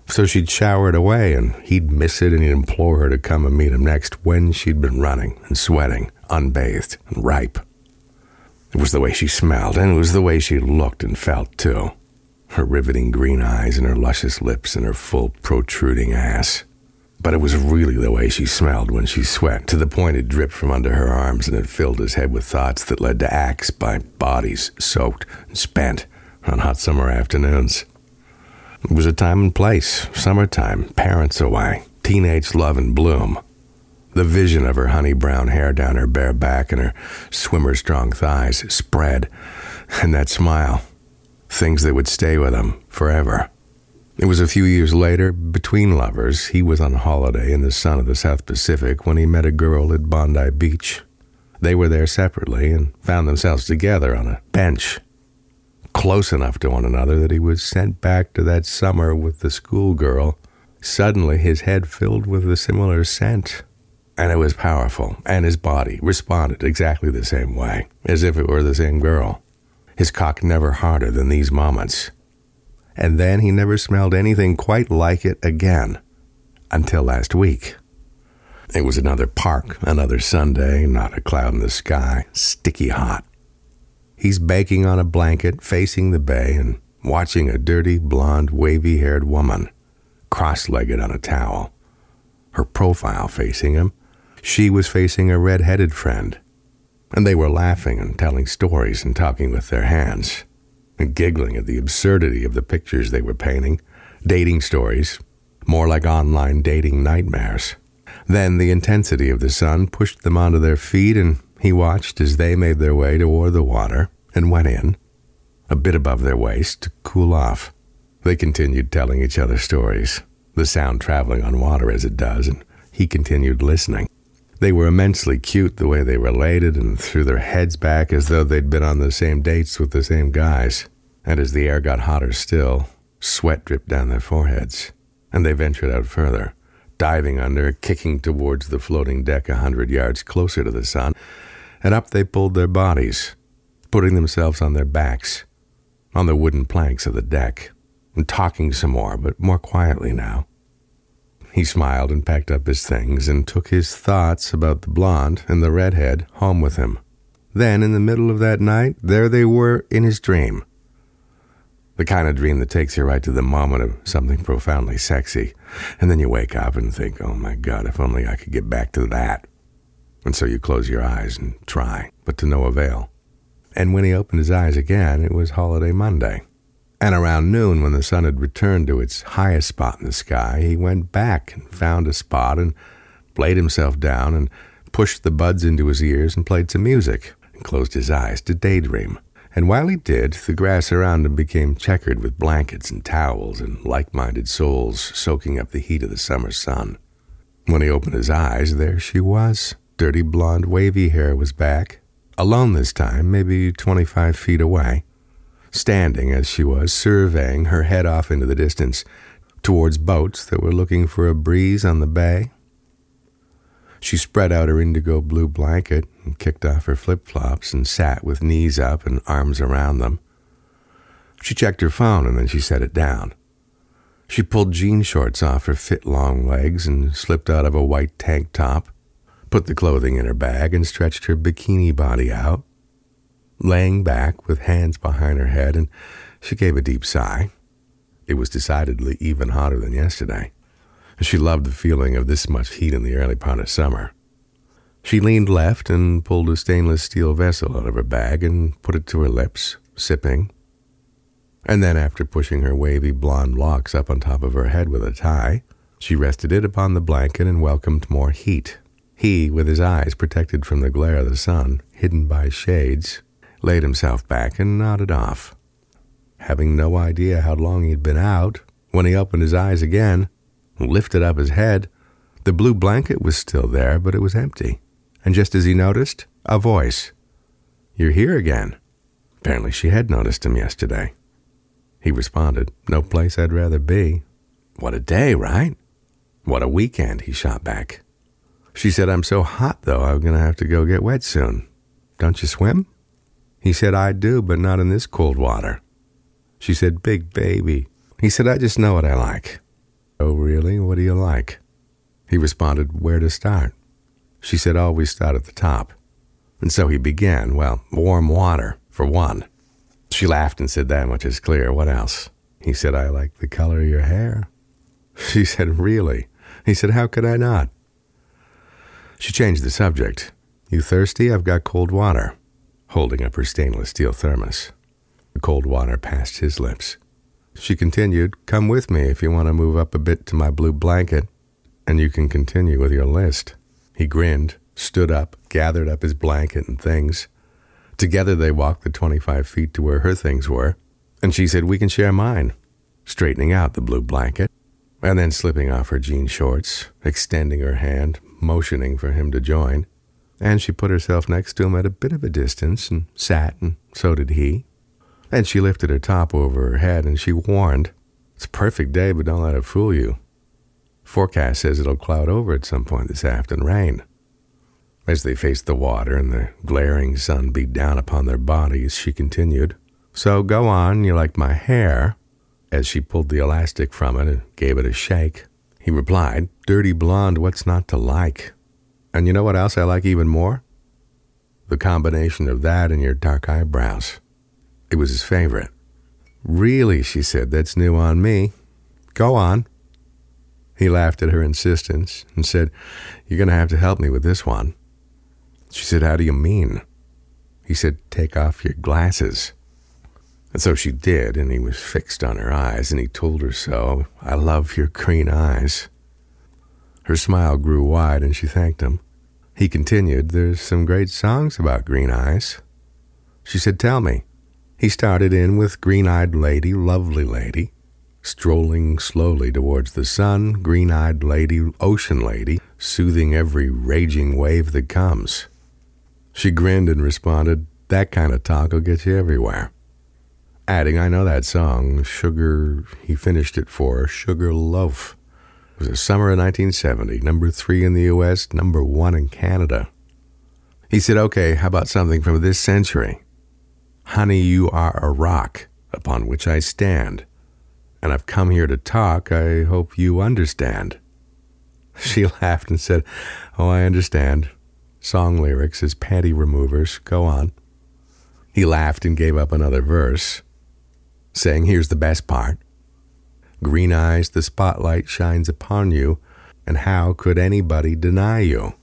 So she'd shower it away, and he'd miss it, and he'd implore her to come and meet him next when she'd been running and sweating, unbathed and ripe. It was the way she smelled, and it was the way she looked and felt, too. Her riveting green eyes, and her luscious lips, and her full, protruding ass. But it was really the way she smelled when she sweat, to the point it dripped from under her arms and it filled his head with thoughts that led to acts by bodies soaked and spent on hot summer afternoons. It was a time and place, summertime, parents away, teenage love and bloom. The vision of her honey brown hair down her bare back and her swimmer strong thighs spread, and that smile, things that would stay with him forever. It was a few years later, between lovers, he was on holiday in the sun of the South Pacific when he met a girl at Bondi Beach. They were there separately and found themselves together on a bench close enough to one another that he was sent back to that summer with the schoolgirl. Suddenly, his head filled with a similar scent, and it was powerful, and his body responded exactly the same way, as if it were the same girl. His cock never harder than these moments. And then he never smelled anything quite like it again until last week. It was another park, another Sunday, not a cloud in the sky, sticky hot. He's baking on a blanket facing the bay and watching a dirty, blonde, wavy haired woman, cross legged on a towel. Her profile facing him. She was facing a red headed friend. And they were laughing and telling stories and talking with their hands, and giggling at the absurdity of the pictures they were painting, dating stories, more like online dating nightmares. Then the intensity of the sun pushed them onto their feet, and he watched as they made their way toward the water and went in, a bit above their waist, to cool off. They continued telling each other stories, the sound traveling on water as it does, and he continued listening. They were immensely cute the way they related and threw their heads back as though they'd been on the same dates with the same guys. And as the air got hotter still, sweat dripped down their foreheads, and they ventured out further, diving under, kicking towards the floating deck a hundred yards closer to the sun, and up they pulled their bodies, putting themselves on their backs, on the wooden planks of the deck, and talking some more, but more quietly now. He smiled and packed up his things and took his thoughts about the blonde and the redhead home with him. Then, in the middle of that night, there they were in his dream. The kind of dream that takes you right to the moment of something profoundly sexy, and then you wake up and think, oh my God, if only I could get back to that. And so you close your eyes and try, but to no avail. And when he opened his eyes again, it was holiday Monday. And around noon, when the sun had returned to its highest spot in the sky, he went back and found a spot and laid himself down and pushed the buds into his ears and played some music and closed his eyes to daydream. And while he did, the grass around him became checkered with blankets and towels and like minded souls soaking up the heat of the summer sun. When he opened his eyes, there she was, Dirty blonde wavy hair was back, alone this time, maybe 25 feet away, standing as she was, surveying her head off into the distance towards boats that were looking for a breeze on the bay. She spread out her indigo blue blanket and kicked off her flip flops and sat with knees up and arms around them. She checked her phone and then she set it down. She pulled jean shorts off her fit long legs and slipped out of a white tank top put the clothing in her bag, and stretched her bikini body out, laying back with hands behind her head, and she gave a deep sigh. It was decidedly even hotter than yesterday. She loved the feeling of this much heat in the early part of summer. She leaned left and pulled a stainless steel vessel out of her bag and put it to her lips, sipping. And then, after pushing her wavy blonde locks up on top of her head with a tie, she rested it upon the blanket and welcomed more heat he, with his eyes protected from the glare of the sun, hidden by shades, laid himself back and nodded off. Having no idea how long he'd been out, when he opened his eyes again, lifted up his head, the blue blanket was still there, but it was empty. And just as he noticed, a voice. You're here again. Apparently she had noticed him yesterday. He responded, No place I'd rather be. What a day, right? What a weekend, he shot back. She said, I'm so hot, though, I'm going to have to go get wet soon. Don't you swim? He said, I do, but not in this cold water. She said, Big baby. He said, I just know what I like. Oh, really? What do you like? He responded, Where to start? She said, oh, Always start at the top. And so he began, well, warm water, for one. She laughed and said, That much is clear. What else? He said, I like the color of your hair. She said, Really? He said, How could I not? She changed the subject. You thirsty? I've got cold water, holding up her stainless steel thermos. The cold water passed his lips. She continued, Come with me if you want to move up a bit to my blue blanket, and you can continue with your list. He grinned, stood up, gathered up his blanket and things. Together they walked the 25 feet to where her things were, and she said, We can share mine, straightening out the blue blanket, and then slipping off her jean shorts, extending her hand, motioning for him to join. And she put herself next to him at a bit of a distance and sat, and so did he. And she lifted her top over her head and she warned, It's a perfect day, but don't let it fool you. Forecast says it'll cloud over at some point this afternoon, rain. As they faced the water and the glaring sun beat down upon their bodies, she continued, So go on, you like my hair. As she pulled the elastic from it and gave it a shake, he replied, Dirty blonde, what's not to like? And you know what else I like even more? The combination of that and your dark eyebrows. It was his favorite. Really, she said, that's new on me. Go on. He laughed at her insistence and said, You're going to have to help me with this one. She said, How do you mean? He said, Take off your glasses. And so she did, and he was fixed on her eyes, and he told her so. I love your green eyes. Her smile grew wide, and she thanked him. He continued, There's some great songs about green eyes. She said, Tell me. He started in with Green Eyed Lady, Lovely Lady, strolling slowly towards the sun, Green Eyed Lady, Ocean Lady, soothing every raging wave that comes. She grinned and responded, That kind of talk will get you everywhere. Adding, I know that song, Sugar, he finished it for Sugarloaf. Was the summer of 1970, number three in the US, number one in Canada. He said, Okay, how about something from this century? Honey, you are a rock upon which I stand, and I've come here to talk. I hope you understand. She laughed and said, Oh, I understand. Song lyrics as panty removers. Go on. He laughed and gave up another verse, saying, Here's the best part. Green eyes, the spotlight shines upon you, and how could anybody deny you?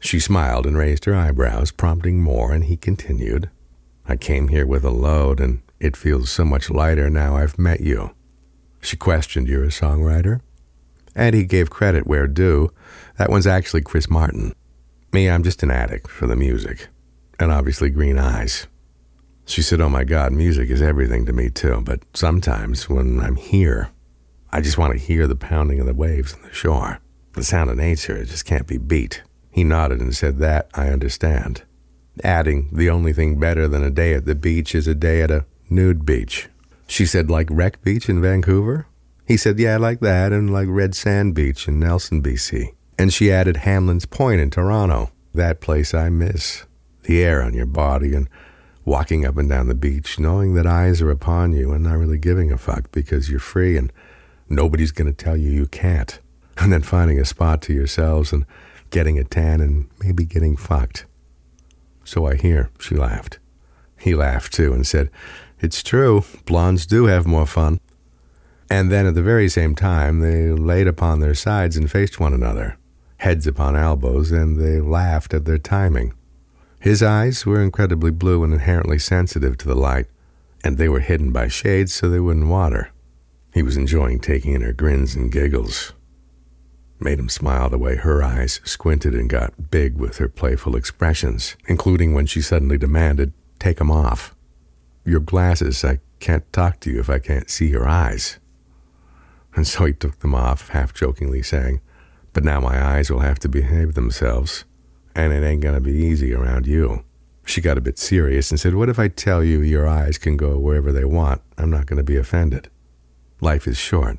She smiled and raised her eyebrows, prompting more, and he continued, I came here with a load, and it feels so much lighter now I've met you. She questioned, You're a songwriter? And he gave credit where due. That one's actually Chris Martin. Me, I'm just an addict for the music. And obviously, green eyes. She said, Oh my God, music is everything to me too, but sometimes when I'm here, I just want to hear the pounding of the waves on the shore. The sound of nature just can't be beat. He nodded and said, That I understand. Adding, The only thing better than a day at the beach is a day at a nude beach. She said, Like Wreck Beach in Vancouver? He said, Yeah, like that, and like Red Sand Beach in Nelson, BC. And she added Hanlan's Point in Toronto. That place I miss. The air on your body and walking up and down the beach, knowing that eyes are upon you and not really giving a fuck because you're free and nobody's going to tell you you can't. And then finding a spot to yourselves and getting a tan and maybe getting fucked. So I hear, she laughed. He laughed too and said, It's true, blondes do have more fun. And then at the very same time, they laid upon their sides and faced one another, heads upon elbows, and they laughed at their timing. His eyes were incredibly blue and inherently sensitive to the light, and they were hidden by shades so they wouldn't water. He was enjoying taking in her grins and giggles. Made him smile the way her eyes squinted and got big with her playful expressions, including when she suddenly demanded, Take 'em off. Your glasses, I can't talk to you if I can't see your eyes. And so he took them off, half jokingly saying, But now my eyes will have to behave themselves, and it ain't gonna be easy around you. She got a bit serious and said, What if I tell you your eyes can go wherever they want? I'm not gonna be offended. Life is short.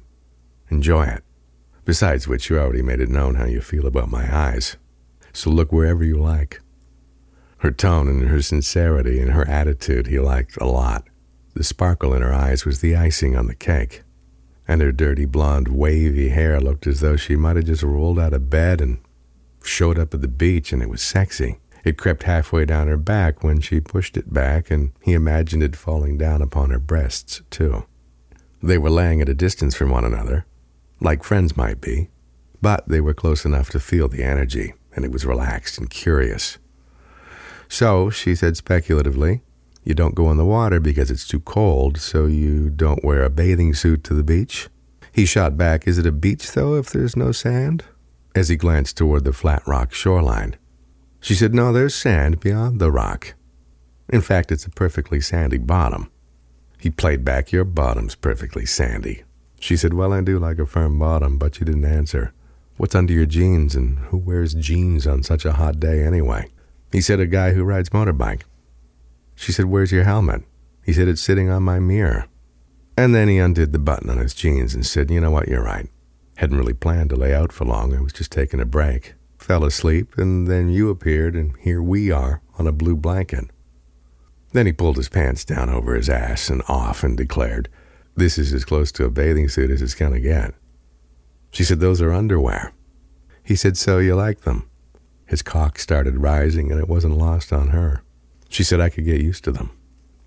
Enjoy it. Besides which, you already made it known how you feel about my eyes. So look wherever you like. Her tone and her sincerity and her attitude he liked a lot. The sparkle in her eyes was the icing on the cake. and her dirty blonde wavy hair looked as though she might have just rolled out of bed and showed up at the beach, and it was sexy. It crept halfway down her back when she pushed it back, and he imagined it falling down upon her breasts, too. They were laying at a distance from one another, like friends might be, but they were close enough to feel the energy, and it was relaxed and curious. So, she said speculatively, you don't go in the water because it's too cold, so you don't wear a bathing suit to the beach? He shot back, Is it a beach, though, if there's no sand? As he glanced toward the flat rock shoreline. She said, No, there's sand beyond the rock. In fact, it's a perfectly sandy bottom. He played back, Your bottom's perfectly sandy. She said, Well, I do like a firm bottom, but she didn't answer. What's under your jeans, and who wears jeans on such a hot day anyway? He said, A guy who rides motorbike. She said, Where's your helmet? He said, It's sitting on my mirror. And then he undid the button on his jeans and said, You know what, you're right. Hadn't really planned to lay out for long. I was just taking a break. Fell asleep, and then you appeared, and here we are on a blue blanket. Then he pulled his pants down over his ass and off and declared, This is as close to a bathing suit as it's gonna get. She said, Those are underwear. He said, So you like them? His cock started rising, and it wasn't lost on her. She said I could get used to them.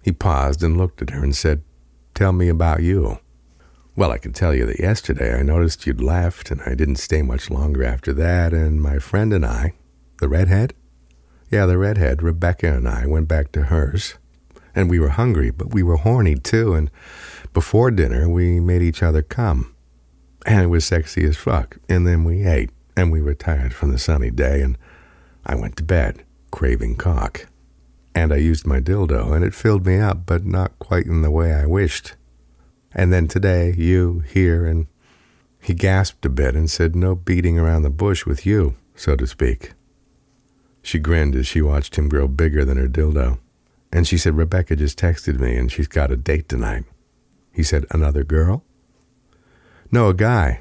He paused and looked at her and said, Tell me about you. Well, I can tell you that yesterday I noticed you'd left, and I didn't stay much longer after that, and my friend and I, the redhead? Yeah, the redhead, Rebecca and I went back to hers. And we were hungry, but we were horny too, and before dinner we made each other come. And it was sexy as fuck. And then we ate, and we retired from the sunny day, and I went to bed, craving cock and I used my dildo, and it filled me up, but not quite in the way I wished. And then today, you here, and he gasped a bit and said, No beating around the bush with you, so to speak. She grinned as she watched him grow bigger than her dildo. And she said, Rebecca just texted me and she's got a date tonight. He said, Another girl? No, a guy.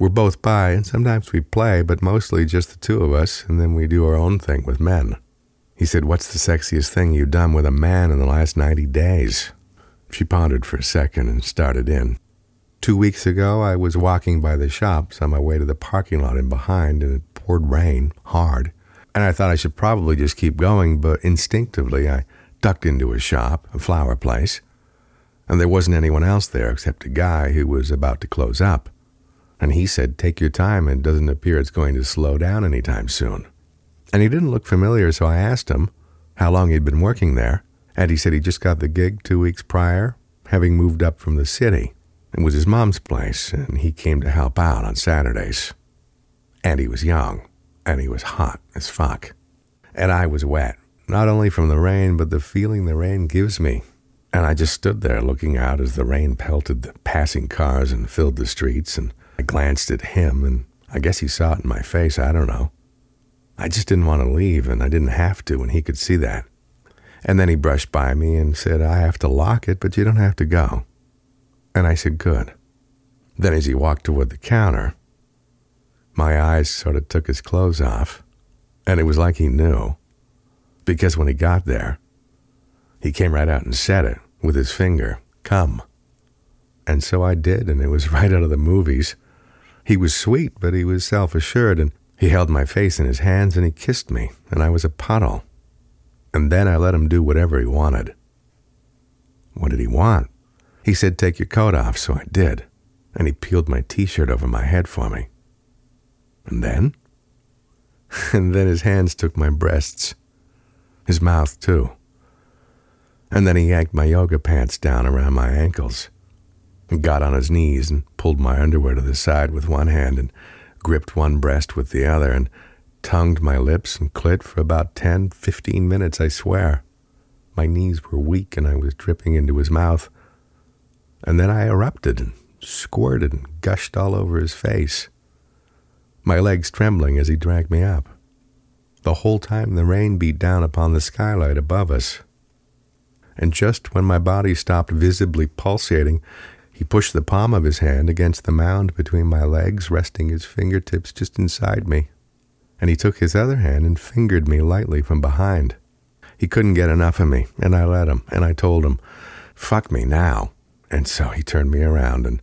We're both bi, and sometimes we play, but mostly just the two of us, and then we do our own thing with men. He said, What's the sexiest thing you've done with a man in the last 90 days? She pondered for a second and started in. Two weeks ago, I was walking by the shops on my way to the parking lot in behind, and it poured rain hard. And I thought I should probably just keep going, but instinctively I ducked into a shop, a flower place, and there wasn't anyone else there except a guy who was about to close up. And he said, Take your time, it doesn't appear it's going to slow down anytime soon. And he didn't look familiar, so I asked him how long he'd been working there. And he said he just got the gig two weeks prior, having moved up from the city. It was his mom's place, and he came to help out on Saturdays. And he was young, and he was hot as fuck. And I was wet, not only from the rain, but the feeling the rain gives me. And I just stood there looking out as the rain pelted the passing cars and filled the streets, and I glanced at him, and I guess he saw it in my face, I don't know. I just didn't want to leave, and I didn't have to, and he could see that. And then he brushed by me and said, I have to lock it, but you don't have to go. And I said, Good. Then, as he walked toward the counter, my eyes sort of took his clothes off, and it was like he knew. Because when he got there, he came right out and said it with his finger, Come. And so I did, and it was right out of the movies. He was sweet, but he was self assured, and he held my face in his hands and he kissed me, and I was a puddle. And then I let him do whatever he wanted. What did he want? He said, Take your coat off, so I did, and he peeled my t shirt over my head for me. And then? and then his hands took my breasts, his mouth too. And then he yanked my yoga pants down around my ankles, and got on his knees and pulled my underwear to the side with one hand and gripped one breast with the other, and tongued my lips and clit for about ten, fifteen minutes, I swear. My knees were weak and I was dripping into his mouth. And then I erupted and squirted and gushed all over his face, my legs trembling as he dragged me up. The whole time the rain beat down upon the skylight above us. And just when my body stopped visibly pulsating, he pushed the palm of his hand against the mound between my legs, resting his fingertips just inside me. And he took his other hand and fingered me lightly from behind. He couldn't get enough of me, and I let him, and I told him, fuck me now. And so he turned me around, and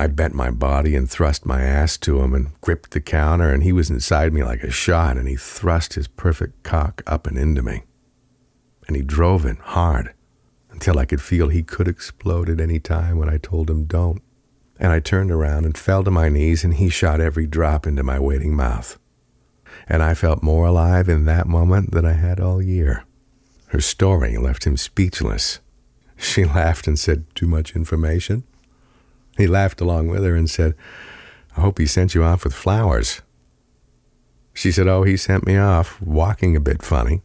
I bent my body and thrust my ass to him and gripped the counter, and he was inside me like a shot, and he thrust his perfect cock up and into me. And he drove it hard until I could feel he could explode at any time when I told him don't. And I turned around and fell to my knees, and he shot every drop into my waiting mouth. And I felt more alive in that moment than I had all year. Her story left him speechless. She laughed and said, Too much information? He laughed along with her and said, I hope he sent you off with flowers. She said, Oh, he sent me off, walking a bit funny,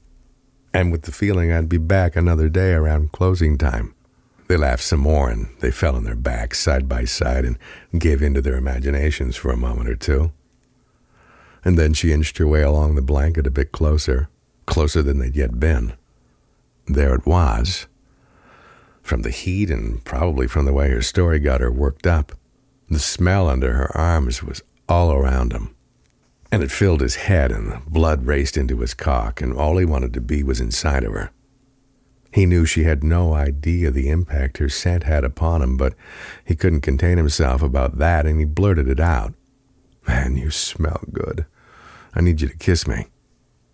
and with the feeling I'd be back another day around closing time. They laughed some more and they fell on their backs side by side and gave in to their imaginations for a moment or two. And then she inched her way along the blanket a bit closer, closer than they'd yet been. There it was, from the heat and probably from the way her story got her worked up. The smell under her arms was all around him. And it filled his head, and the blood raced into his cock, and all he wanted to be was inside of her. He knew she had no idea the impact her scent had upon him, but he couldn't contain himself about that, and he blurted it out. Man, you smell good. I need you to kiss me.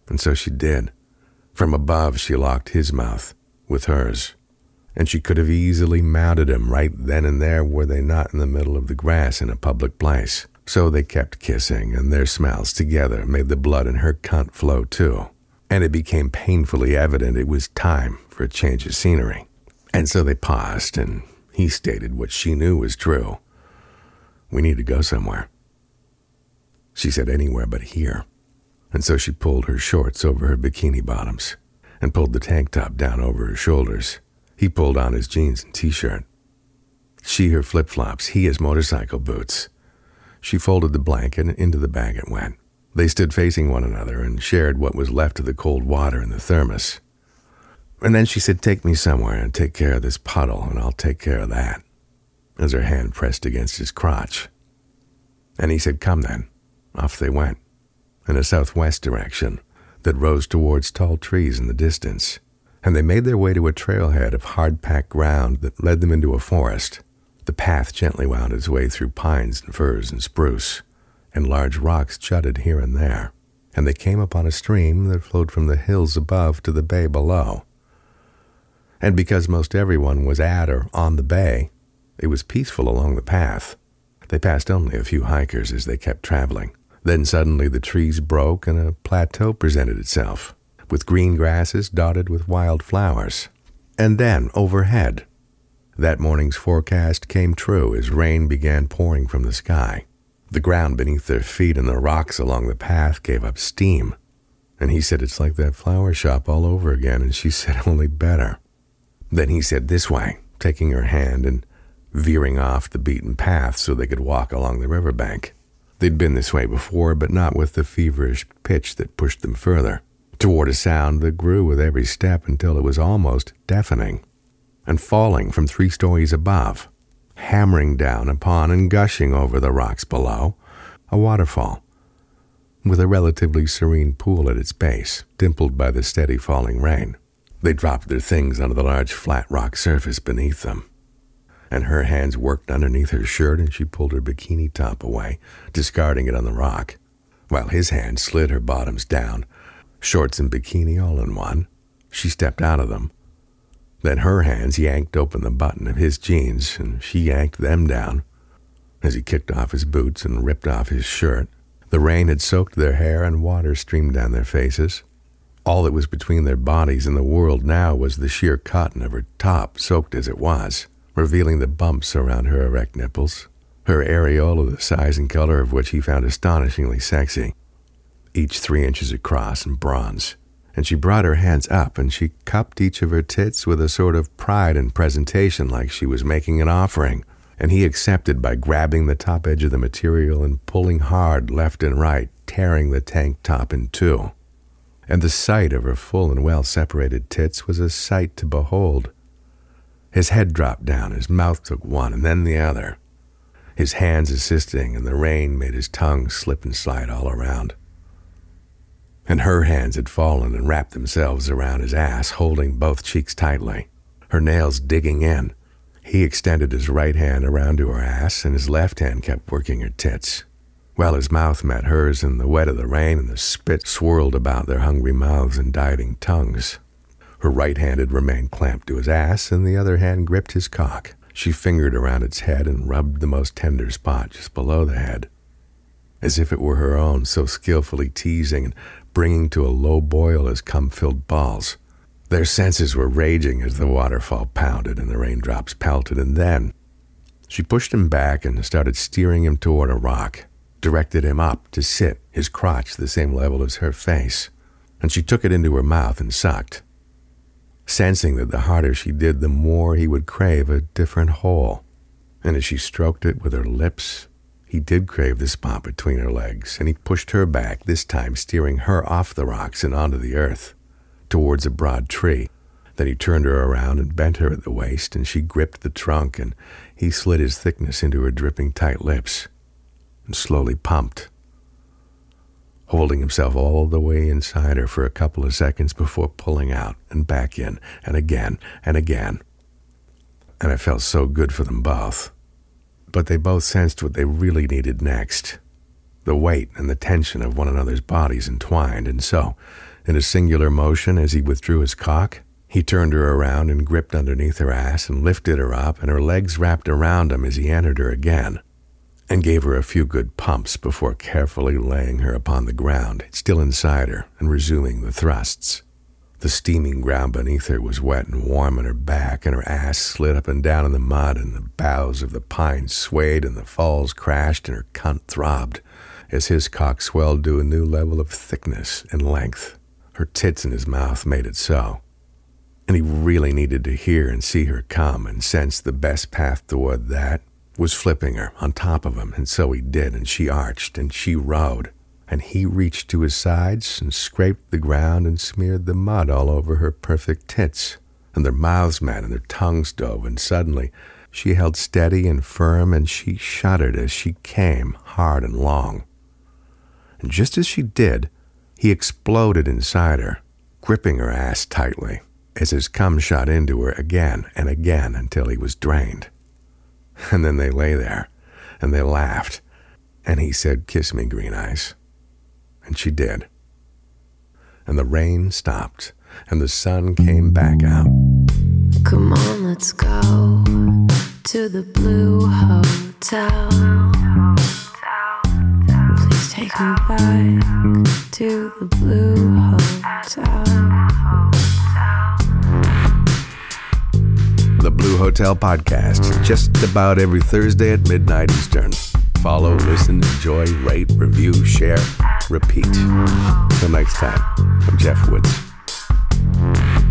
And so she did. From above, she locked his mouth with hers and she could have easily mounted him right then and there were they not in the middle of the grass in a public place. So they kept kissing, and their smells together made the blood in her cunt flow too. And it became painfully evident it was time for a change of scenery. And so they paused, and he stated what she knew was true. We need to go somewhere. She said anywhere but here. And so she pulled her shorts over her bikini bottoms and pulled the tank top down over her shoulders he pulled on his jeans and t shirt. She her flip flops, he his motorcycle boots. She folded the blanket into the bag it went. They stood facing one another and shared what was left of the cold water in the thermos. And then she said, Take me somewhere and take care of this puddle, and I'll take care of that, as her hand pressed against his crotch. And he said, Come then. Off they went, in a southwest direction that rose towards tall trees in the distance and they made their way to a trailhead of hard packed ground that led them into a forest. The path gently wound its way through pines and firs and spruce, and large rocks jutted here and there, and they came upon a stream that flowed from the hills above to the bay below. And because most everyone was at or on the bay, it was peaceful along the path. They passed only a few hikers as they kept traveling. Then suddenly the trees broke and a plateau presented itself with green grasses dotted with wild flowers. And then, overhead, that morning's forecast came true as rain began pouring from the sky. The ground beneath their feet and the rocks along the path gave up steam. And he said, It's like that flower shop all over again. And she said, Only better. Then he said, This way, taking her hand and veering off the beaten path so they could walk along the riverbank. They'd been this way before, but not with the feverish pitch that pushed them further toward a sound that grew with every step until it was almost deafening, and falling from three stories above, hammering down upon and gushing over the rocks below, a waterfall, with a relatively serene pool at its base, dimpled by the steady falling rain. They dropped their things onto the large flat rock surface beneath them, and her hands worked underneath her shirt and she pulled her bikini top away, discarding it on the rock, while his hands slid her bottoms down shorts and bikini all in one. She stepped out of them. Then her hands yanked open the button of his jeans, and she yanked them down. As he kicked off his boots and ripped off his shirt, the rain had soaked their hair and water streamed down their faces. All that was between their bodies and the world now was the sheer cotton of her top, soaked as it was, revealing the bumps around her erect nipples, her areola the size and color of which he found astonishingly sexy each three inches across and bronze. And she brought her hands up and she cupped each of her tits with a sort of pride and presentation like she was making an offering. And he accepted by grabbing the top edge of the material and pulling hard left and right, tearing the tank top in two. And the sight of her full and well separated tits was a sight to behold. His head dropped down, his mouth took one and then the other, his hands assisting, and the rain made his tongue slip and slide all around and her hands had fallen and wrapped themselves around his ass, holding both cheeks tightly, her nails digging in, He extended his right hand around to her ass, and his left hand kept working her tits. While his mouth met hers in the wet of the rain, and the spit swirled about their hungry mouths and dieting tongues. Her right hand had remained clamped to his ass, and the other hand gripped his cock. She fingered around its head and rubbed the most tender spot just below the head, as if it were her own, so skillfully teasing and bringing to a low boil his cum filled balls. Their senses were raging as the waterfall pounded and the raindrops pelted, and then she pushed him back and started steering him toward a rock, directed him up to sit, his crotch the same level as her face, and she took it into her mouth and sucked sensing that the harder she did, the more he would crave a different hole. And as she stroked it with her lips, he did crave the spot between her legs, and he pushed her back, this time steering her off the rocks and onto the earth, towards a broad tree. Then he turned her around and bent her at the waist, and she gripped the trunk, and he slid his thickness into her dripping tight lips, and slowly pumped holding himself all the way inside her for a couple of seconds before pulling out and back in and again and again. And it felt so good for them both. But they both sensed what they really needed next the weight and the tension of one another's bodies entwined, and so, in a singular motion as he withdrew his cock, he turned her around and gripped underneath her ass and lifted her up, and her legs wrapped around him as he entered her again and gave her a few good pumps before carefully laying her upon the ground, still inside her, and resuming the thrusts. The steaming ground beneath her was wet and warm on her back, and her ass slid up and down in the mud, and the boughs of the pines swayed, and the falls crashed, and her cunt throbbed as his cock swelled to a new level of thickness and length. Her tits in his mouth made it so. And he really needed to hear and see her come and sense the best path toward that was flipping her on top of him, and so he did, and she arched, and she rode, and he reached to his sides and scraped the ground and smeared the mud all over her perfect tits, and their mouths met and their tongues dove, and suddenly she held steady and firm, and she shuddered as she came, hard and long. And just as she did, he exploded inside her, gripping her ass tightly, as his cum shot into her again and again until he was drained. And then they lay there and they laughed. And he said, Kiss me, Green Eyes. And she did. And the rain stopped and the sun came back out. Come on, let's go to the Blue Hotel. Please take me back to the Blue Hotel. The Blue Hotel Podcast, just about every Thursday at midnight Eastern. Follow, listen, enjoy, rate, review, share, repeat. Till next time, I'm Jeff Woods.